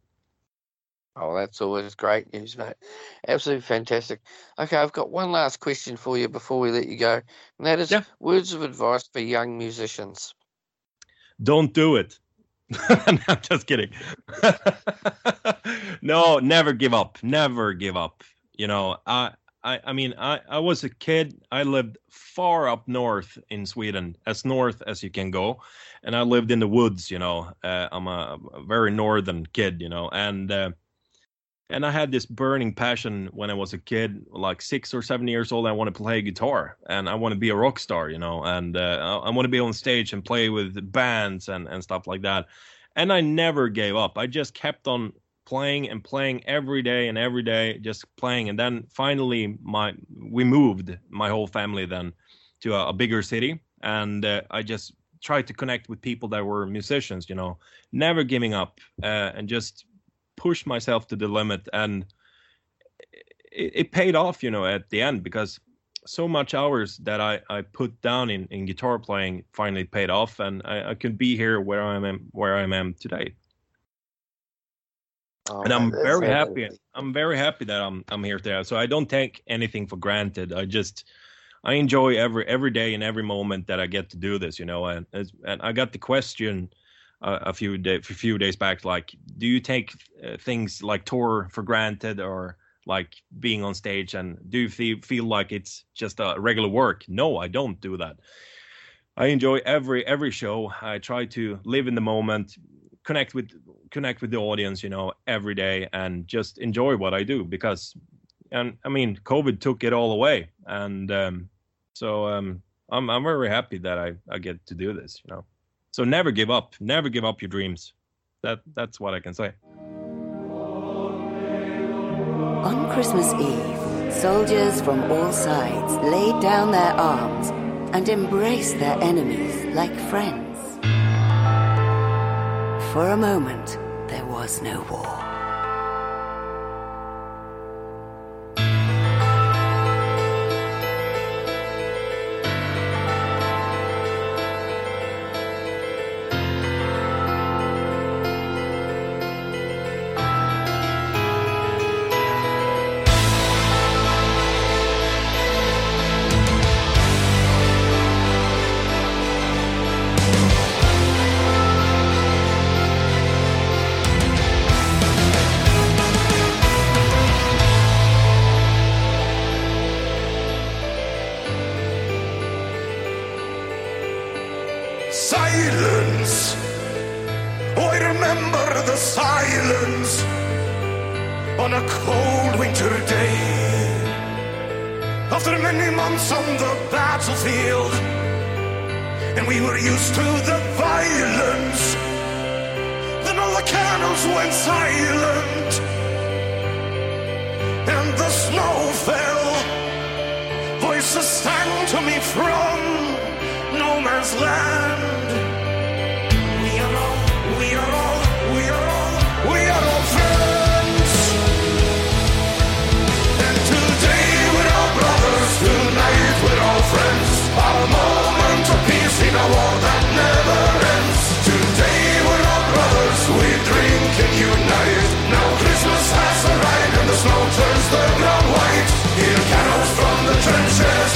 S6: Oh, that's always great news, mate. Absolutely fantastic. Okay, I've got one last question for you before we let you go, and that is
S5: Yeah.
S6: words of advice for young musicians.
S5: Don't do it. I'm just kidding. no, never give up. Never give up. You know, I, I, I mean, I, I was a kid. I lived far up north in Sweden, as north as you can go, and I lived in the woods. You know, uh, I'm a, a very northern kid. You know, and uh, and I had this burning passion when I was a kid, like six or seven years old. I want to play guitar and I want to be a rock star, you know, and uh, I, I want to be on stage and play with bands and, and stuff like that. And I never gave up. I just kept on playing and playing every day and every day, just playing. And then finally, my we moved my whole family then to a, a bigger city, and uh, I just tried to connect with people that were musicians, you know, never giving up uh, and just push myself to the limit and it, it, paid off you know at the end because so much hours that I, I put down in, in guitar playing finally paid off and I, I could be here where I am where I am today.
S6: Oh,
S5: and I'm very happy. I'm very happy that I'm I'm here today. So I don't take anything for granted. I just I enjoy every every day and every moment that I get to do this. You know, and and I got the question uh, a few day, a few days back, like, do you take uh, things like tour for granted or like being on stage, and do you feel feel like it's just a regular work? No, I don't do that. I enjoy every every show. I try to live in the moment, connect with connect with the audience, you know, every day, and just enjoy what I do because, and I mean, COVID took it all away, and um, so um, I'm I'm very happy that I I get to do this, you know. So never give up, never give up your dreams. That that's what I can say.
S3: On Christmas Eve, soldiers from all sides laid down their arms and embraced their enemies like friends. For a moment, there was no war.
S4: After many months on the battlefield, and we were used to the violence. Then all the cannons went silent, and the snow fell. Voices sang to me from no man's land. Christmas in the snow turns the ground white hear the carol from the trenches,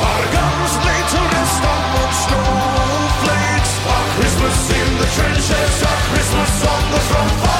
S4: our guns glitter in snowflakes. A Christmas in the trenches. A Christmas on the front, far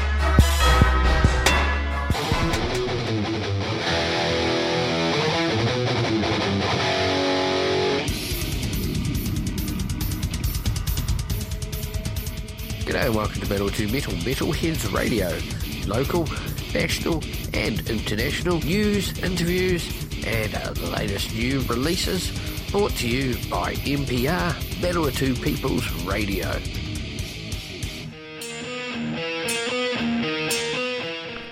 S7: And welcome to Metal to Metal Metalheads Radio. Local, national and international news, interviews and uh, the latest new releases brought to you by MPR, Manawatu People's Radio.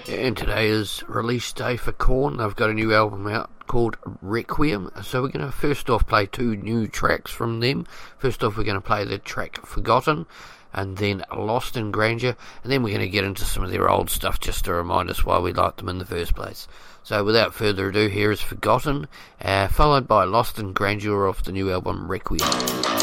S7: And today is release day for Korn. They've got a new album out called Requiem. So we're going to first off play two new tracks from them. First off, we're going to play the track Forgotten and then Lost in Grandeur, and then we're going to get into some of their old stuff just to remind us why we liked them in the first place. So without further ado, here is Forgotten, uh, followed by Lost in Grandeur off the new album Requiem.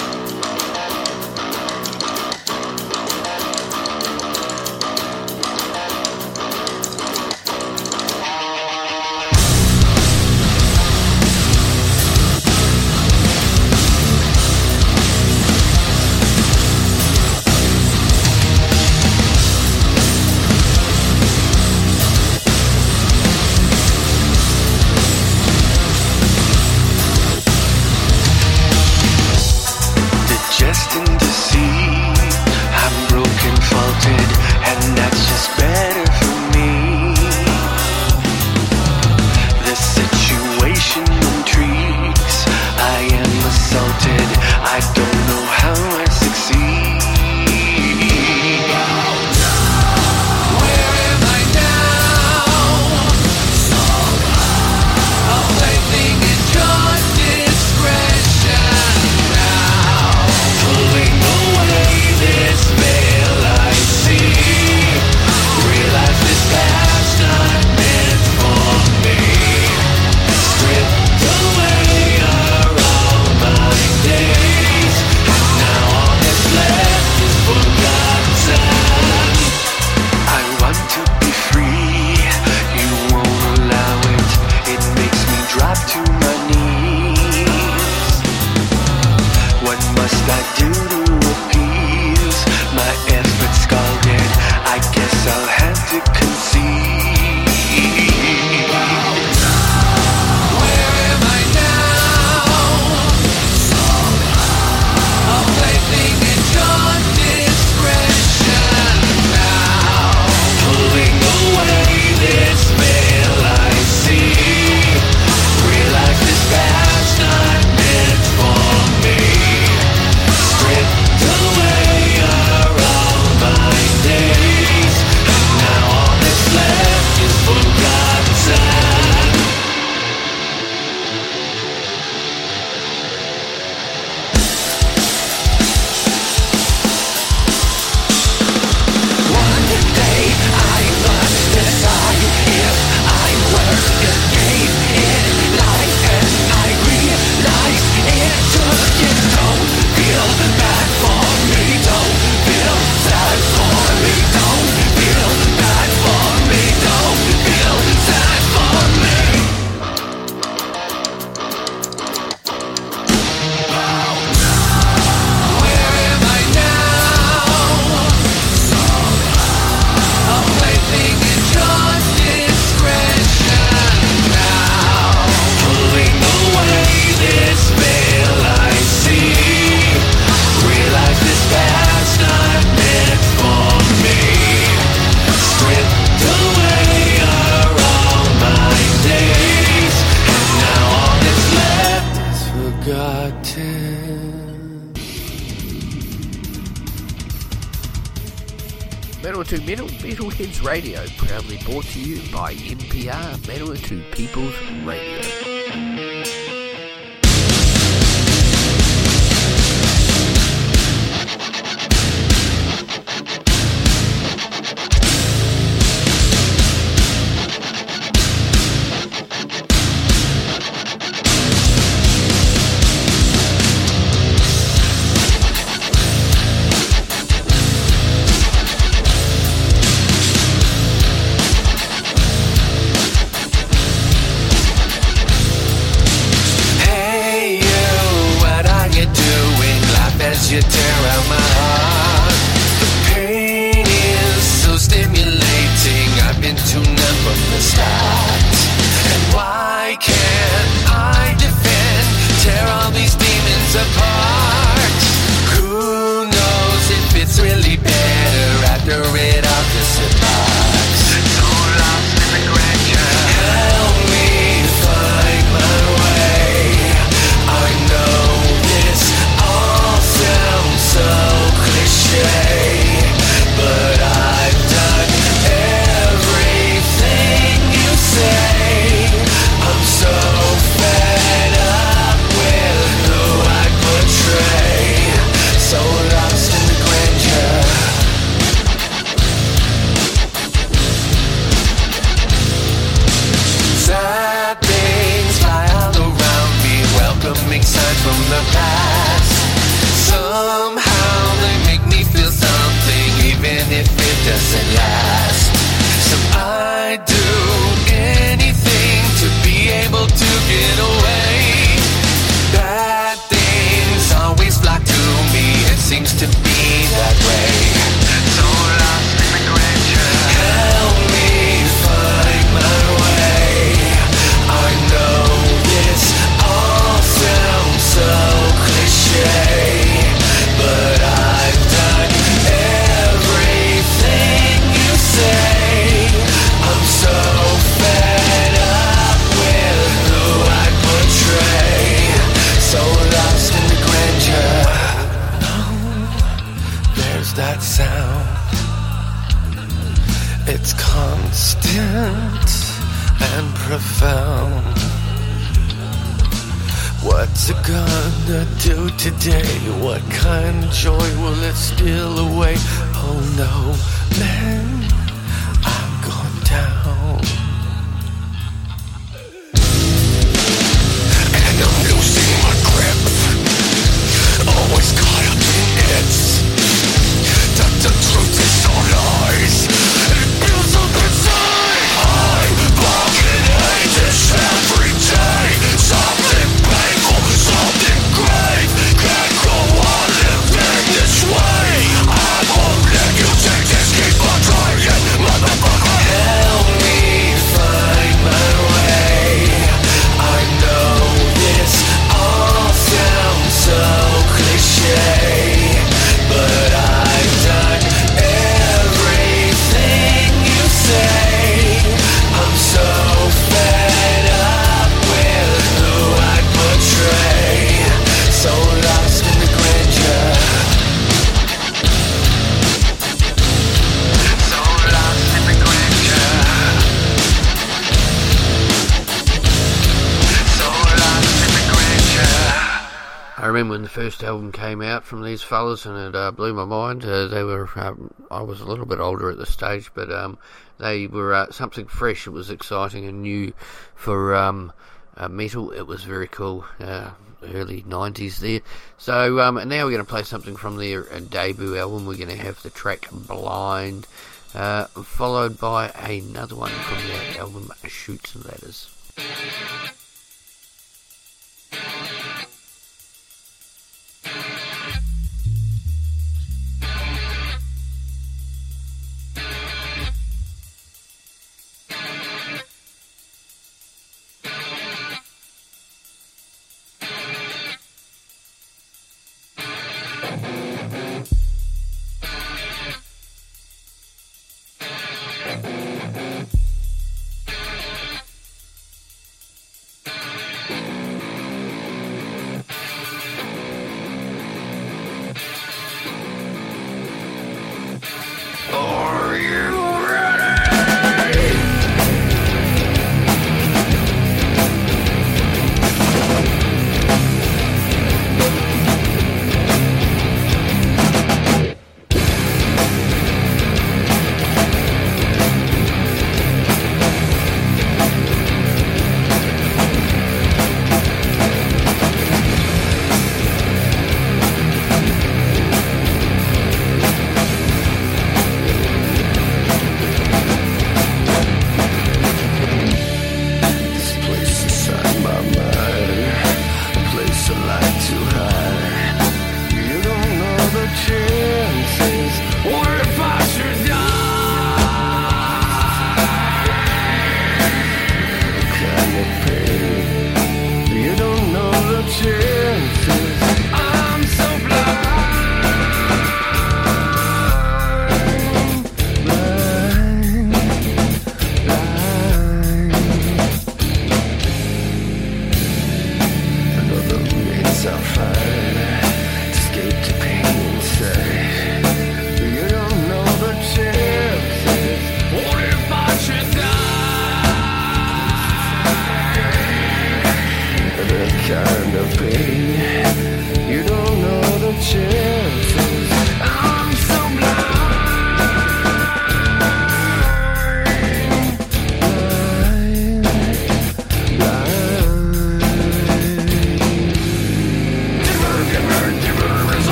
S7: Radio, proudly brought to you by MPR Metal
S8: And it
S2: uh, blew my mind. Uh, they were, um, I was a little bit older at the stage, but um, they were uh, something fresh. It was exciting and new for um, uh, metal. It was very cool. Uh, early '90s there. So um, now we're going to play something from their uh, debut album. We're going to have the track "Blind," followed by another one from their album "Shoots and Ladders."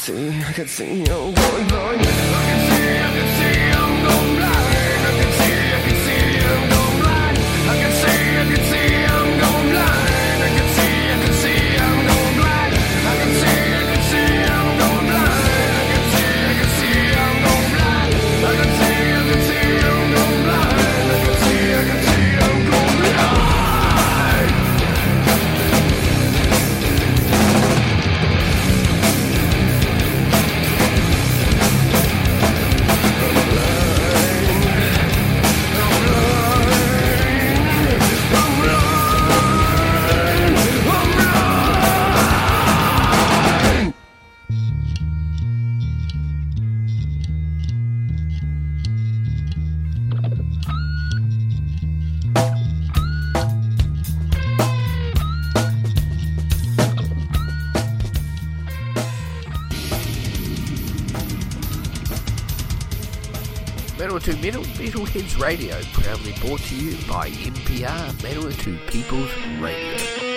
S7: see, I could see you. Oh, to
S9: Metal Metalheads Radio, proudly brought to you by MPR Metal to People's Radio.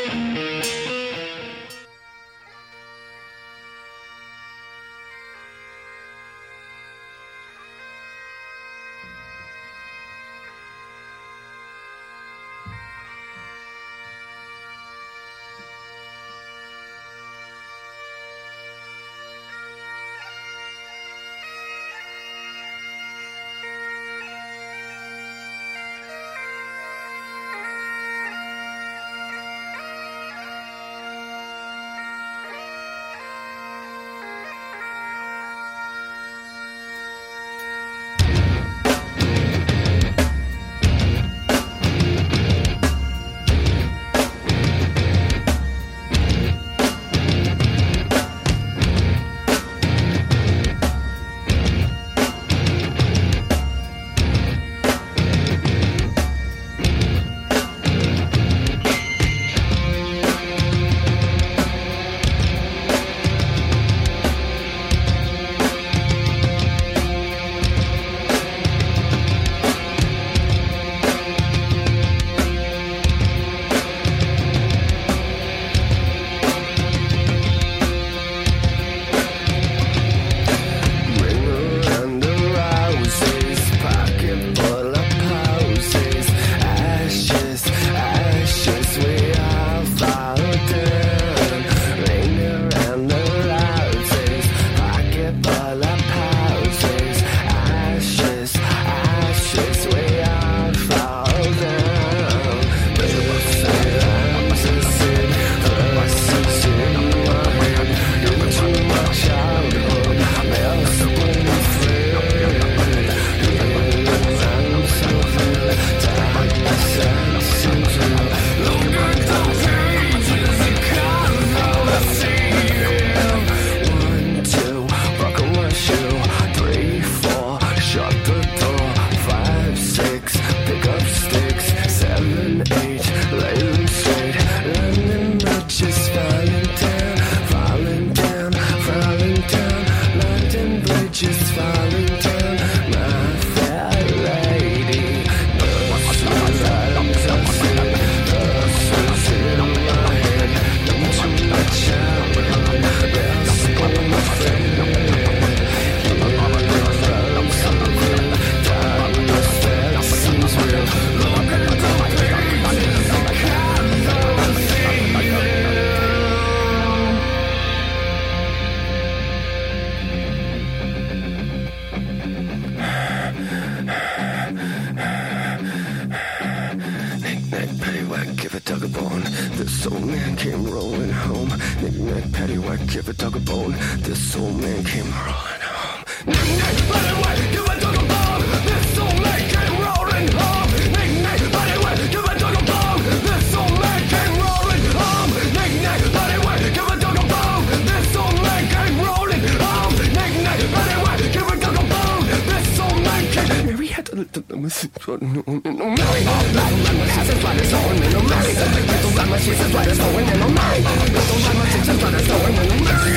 S7: no, no, no, Mary. She's fighters going in a Mary. I don't like my she's a fighters going in a Mary. I don't like my she's a fighters going in a Mary.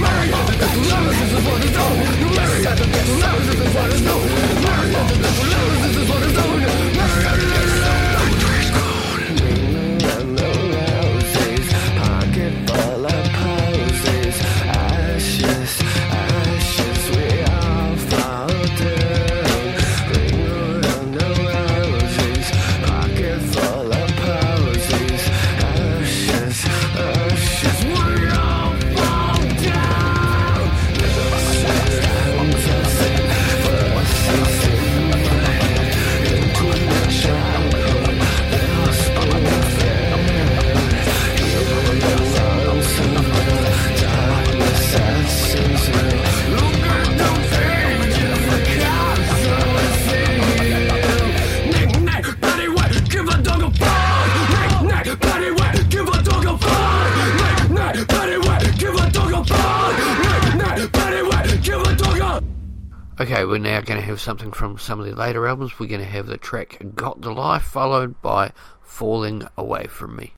S7: Mary. The lovers is what it's on. Mary. The lovers is what it's on. Mary. The lovers is what it's on.
S2: Okay, we're now going to have something from some of the later albums. We're going to have the track Got the Life, followed by Falling Away from Me.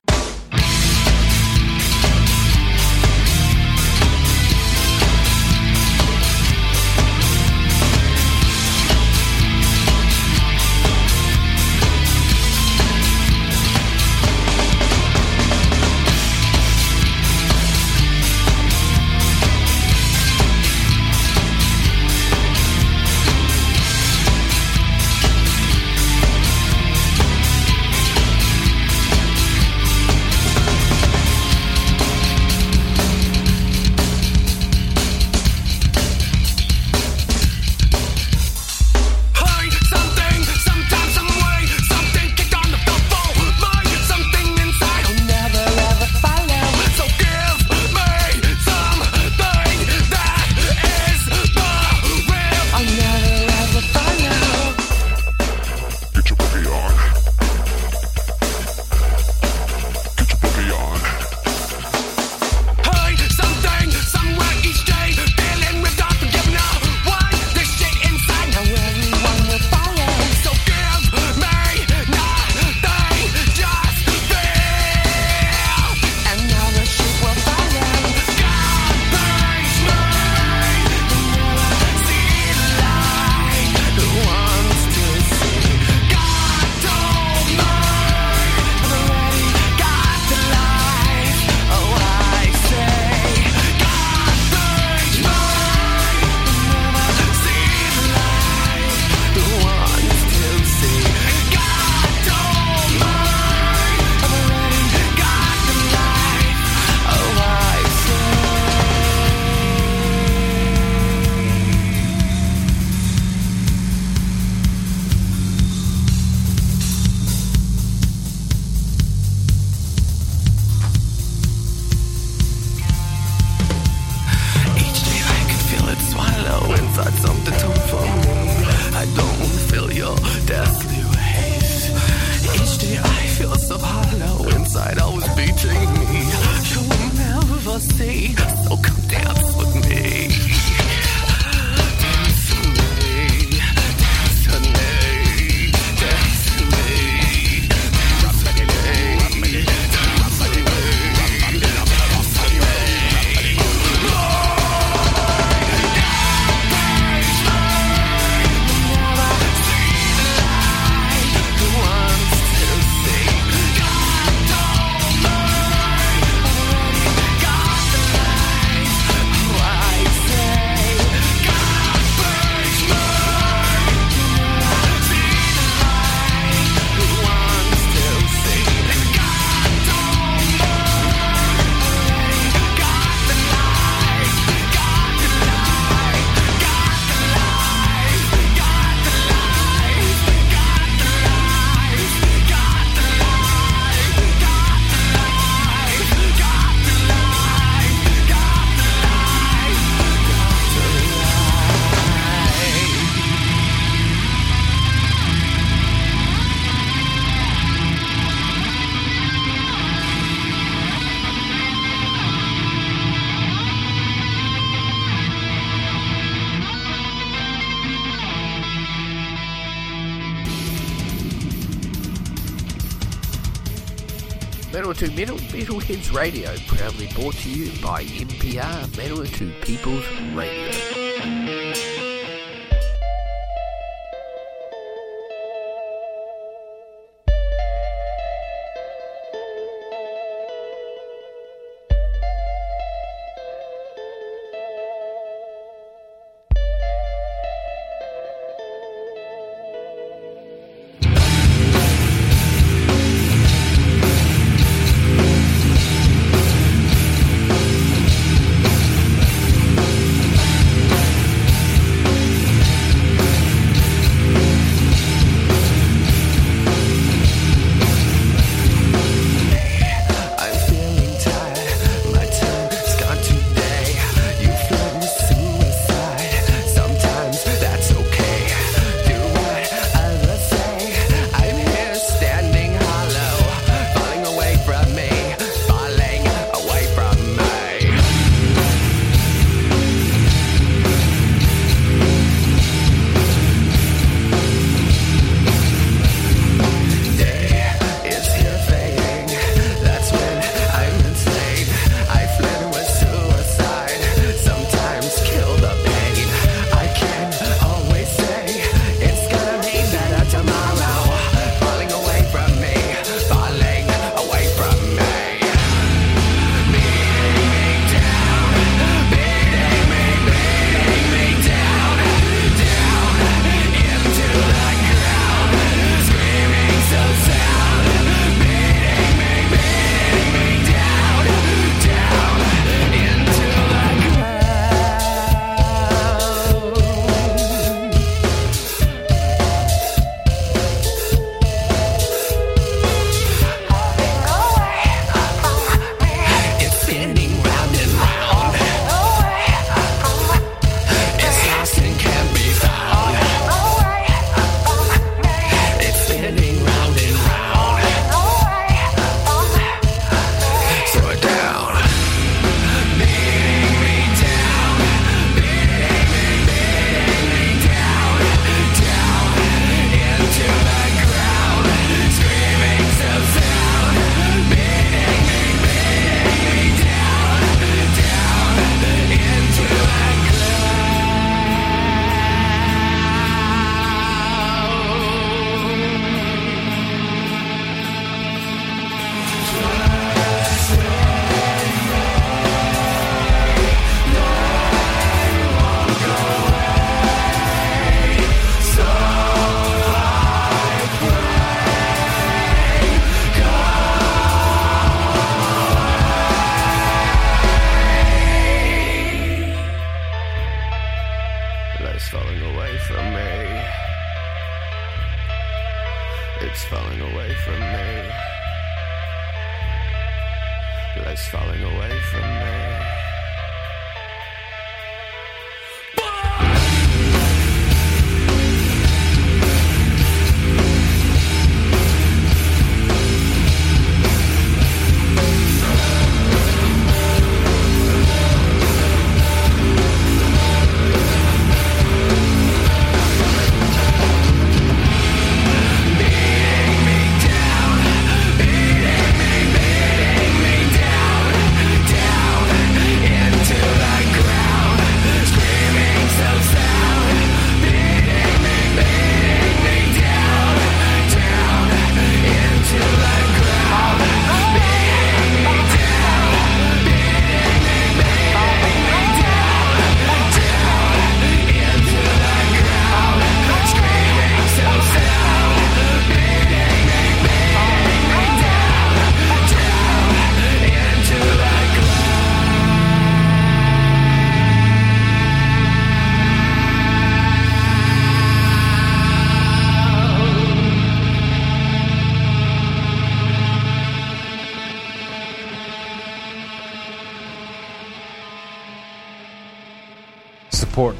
S7: Radio, proudly brought to you by MPR Manawatu People's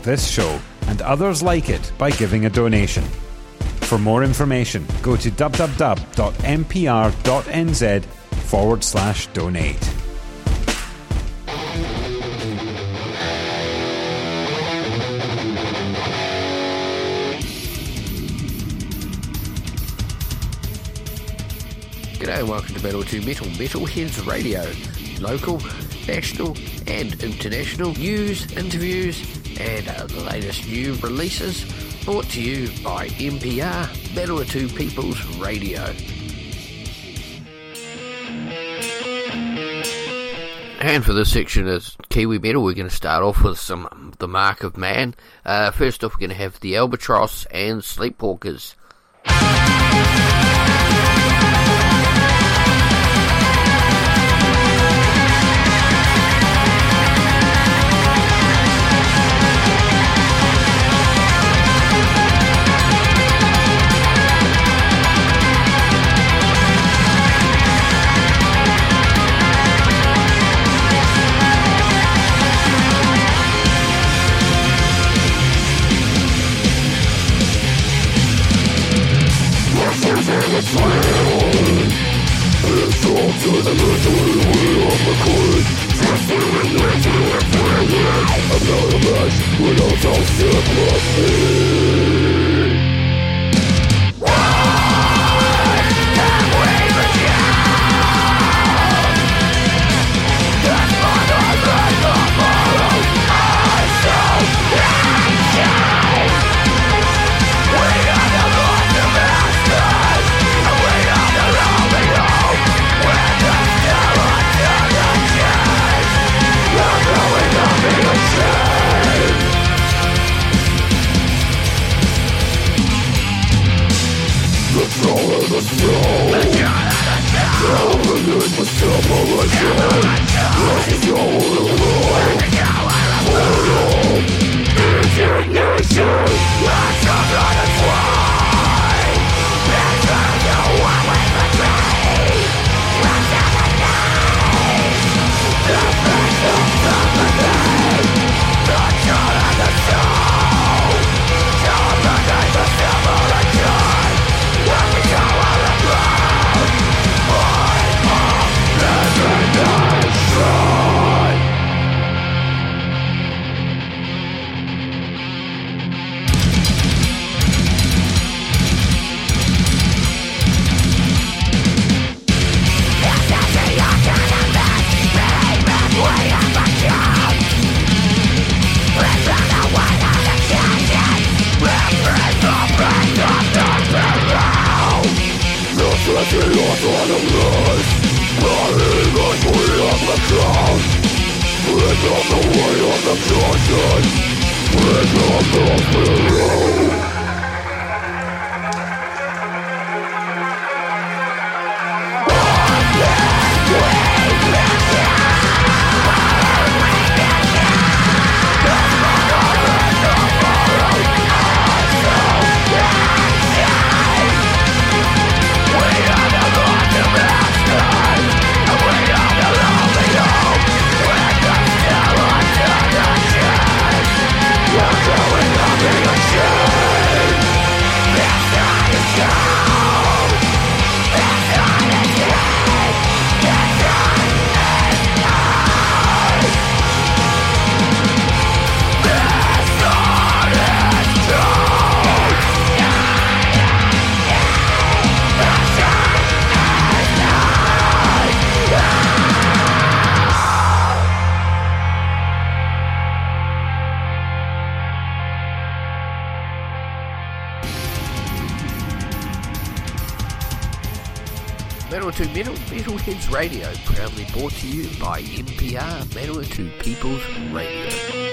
S1: this show and others like it by giving a donation. For more information, go to www.mpr.nz forward slash donate.
S2: G'day and welcome to Metal 2 Metal, Metalheads Radio. Local, national and international news, interviews, and uh, the latest new releases brought to you by MPR, Manawatu People's Radio. And for this section of Kiwi Metal, we're going to start off with some The Mark of Man. Uh, first off, we're going to have The Albatross and Sleepwalkers. I'm not a match, but I'll talk to soul Confident but still pollution Life is all in the world Mortal Indignation Let's not let it fly lot on a life Not even free of the crown the way of the conscience Break the pillow Metal to Metal Metalheads Radio, proudly brought to you by MPR Manawatu People's Radio.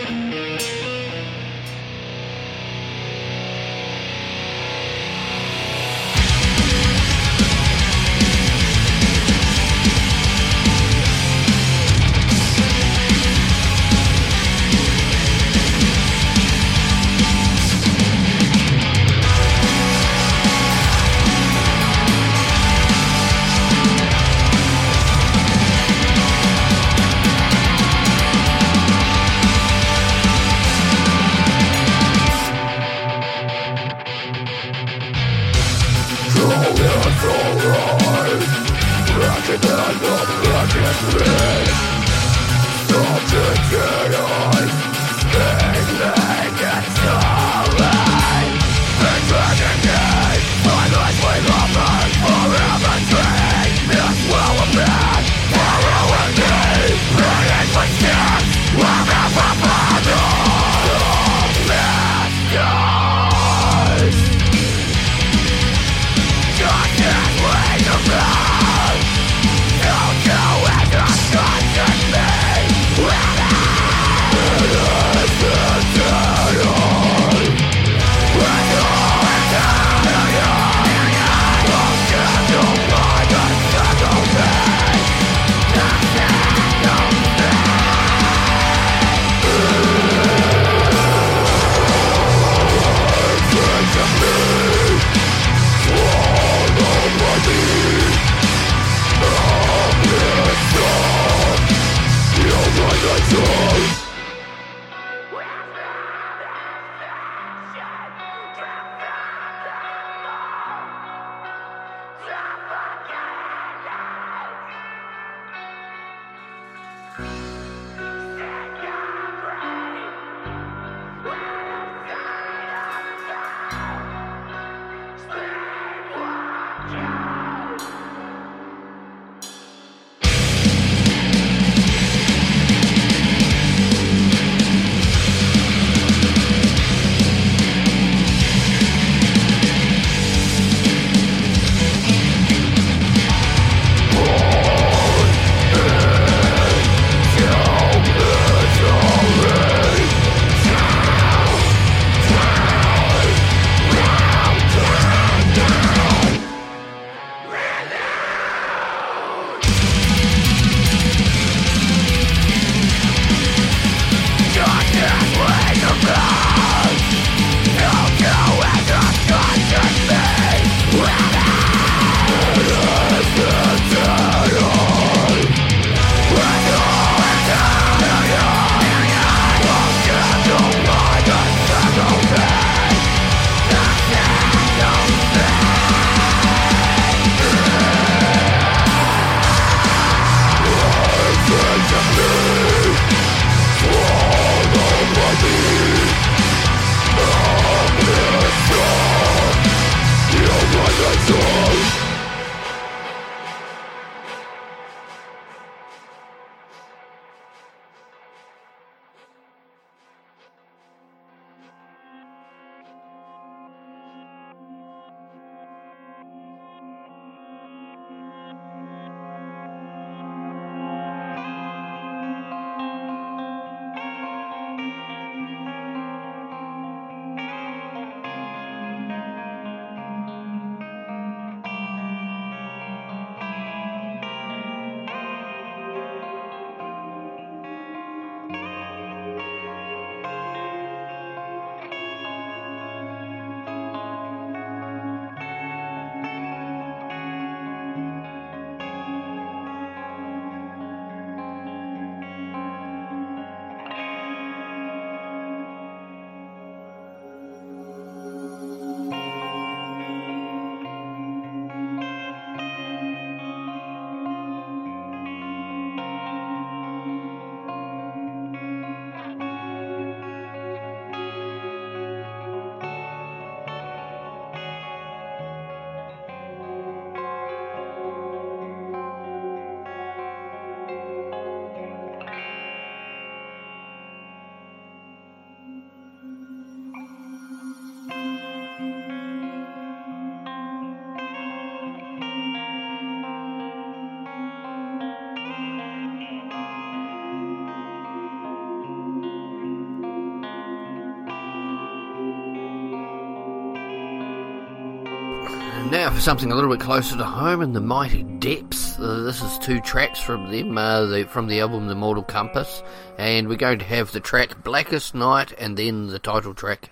S2: Now for something a little bit closer to home in the mighty depths. Uh, this is two tracks from them, uh, the, from the album The Mortal Compass, and we're going to have the track Blackest Night and then the title track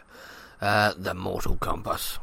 S2: uh, The Mortal Compass.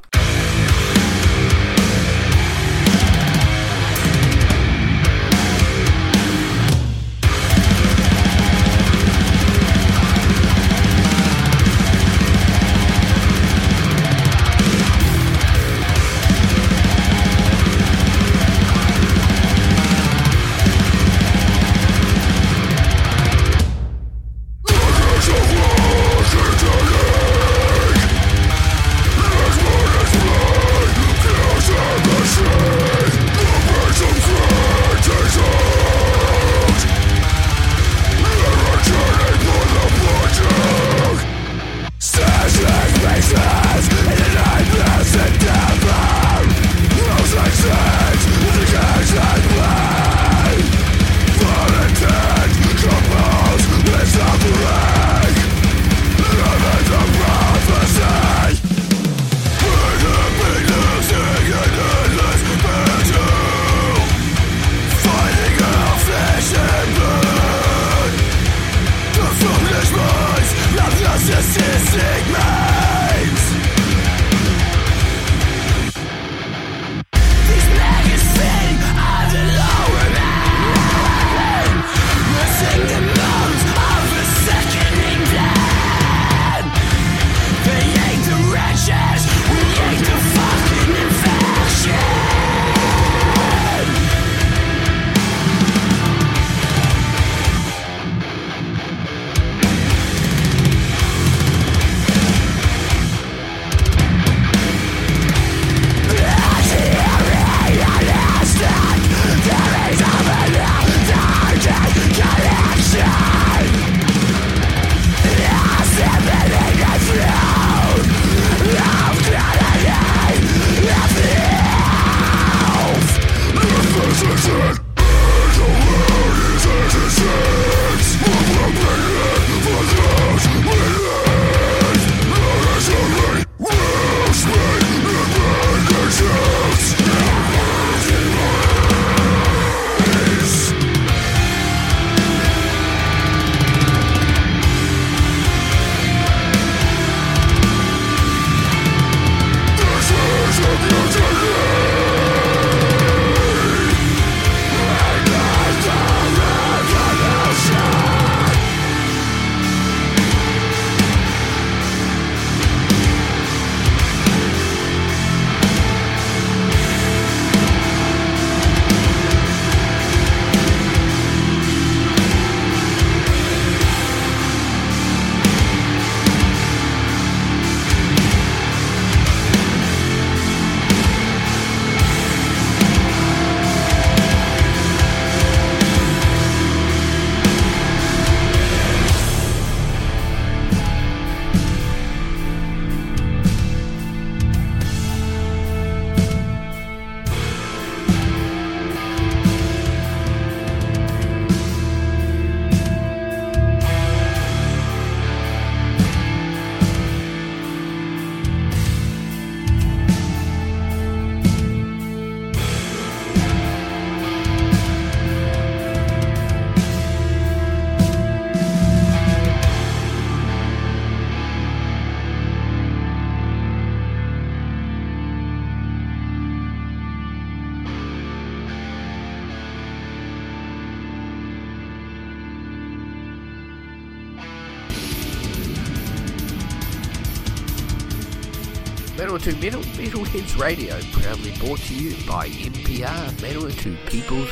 S2: Metalheads Radio, proudly brought to you by MPR, to People's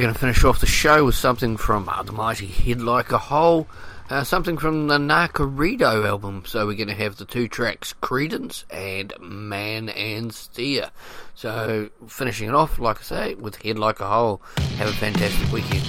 S2: going to finish off the show with something from uh, the mighty Head Like a Hole, uh, something from the Narcorido album. So we're going to have the two tracks Credence and Man and Steer. So finishing it off, like I say, with Head Like a Hole. Have a fantastic weekend.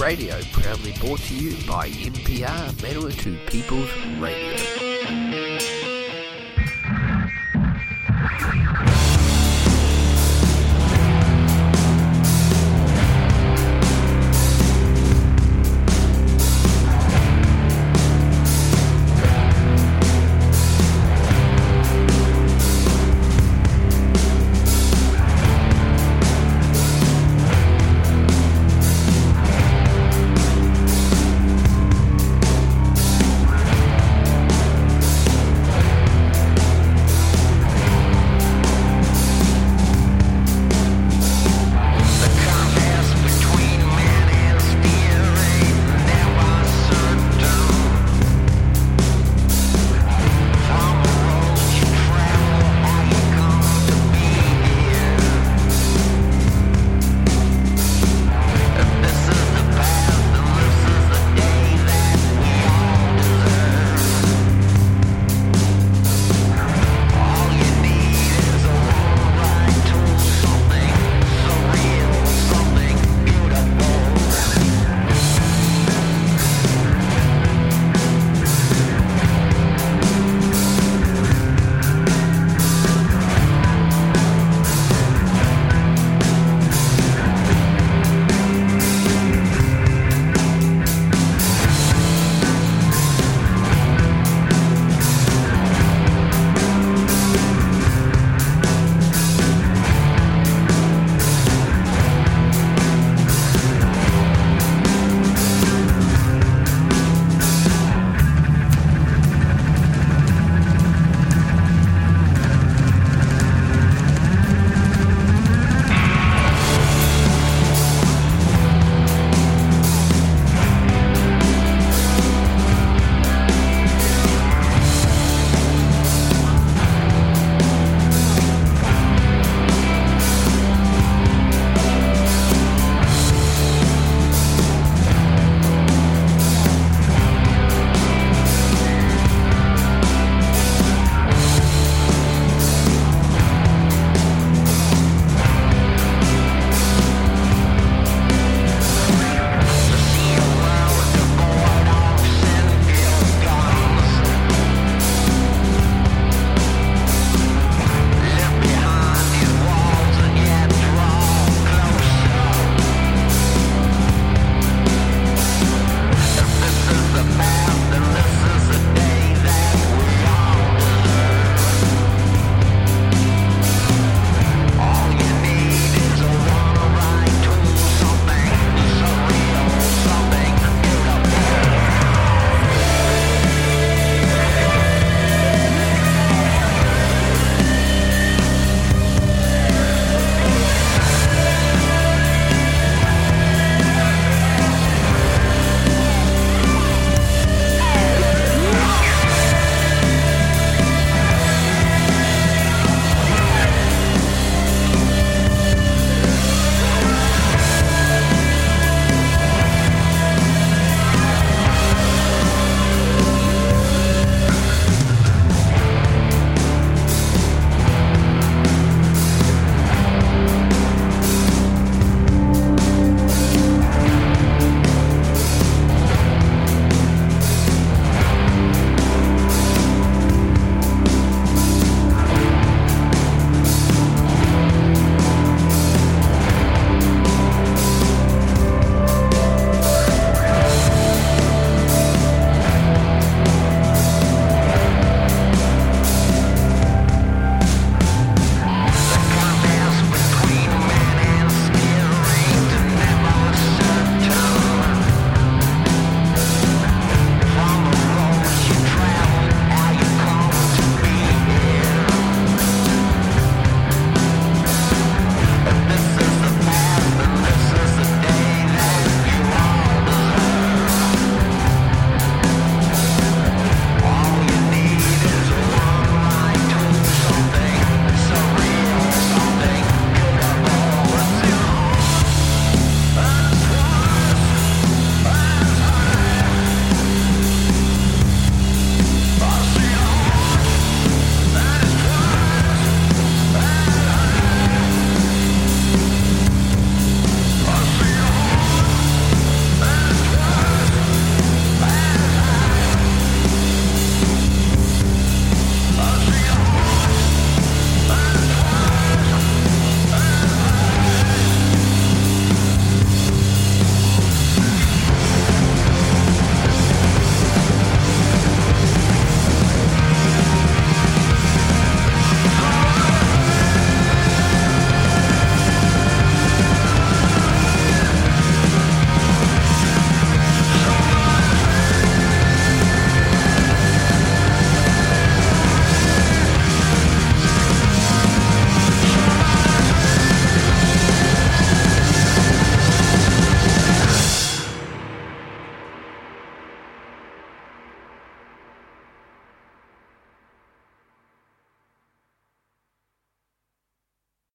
S2: Radio, proudly brought to you by MPR,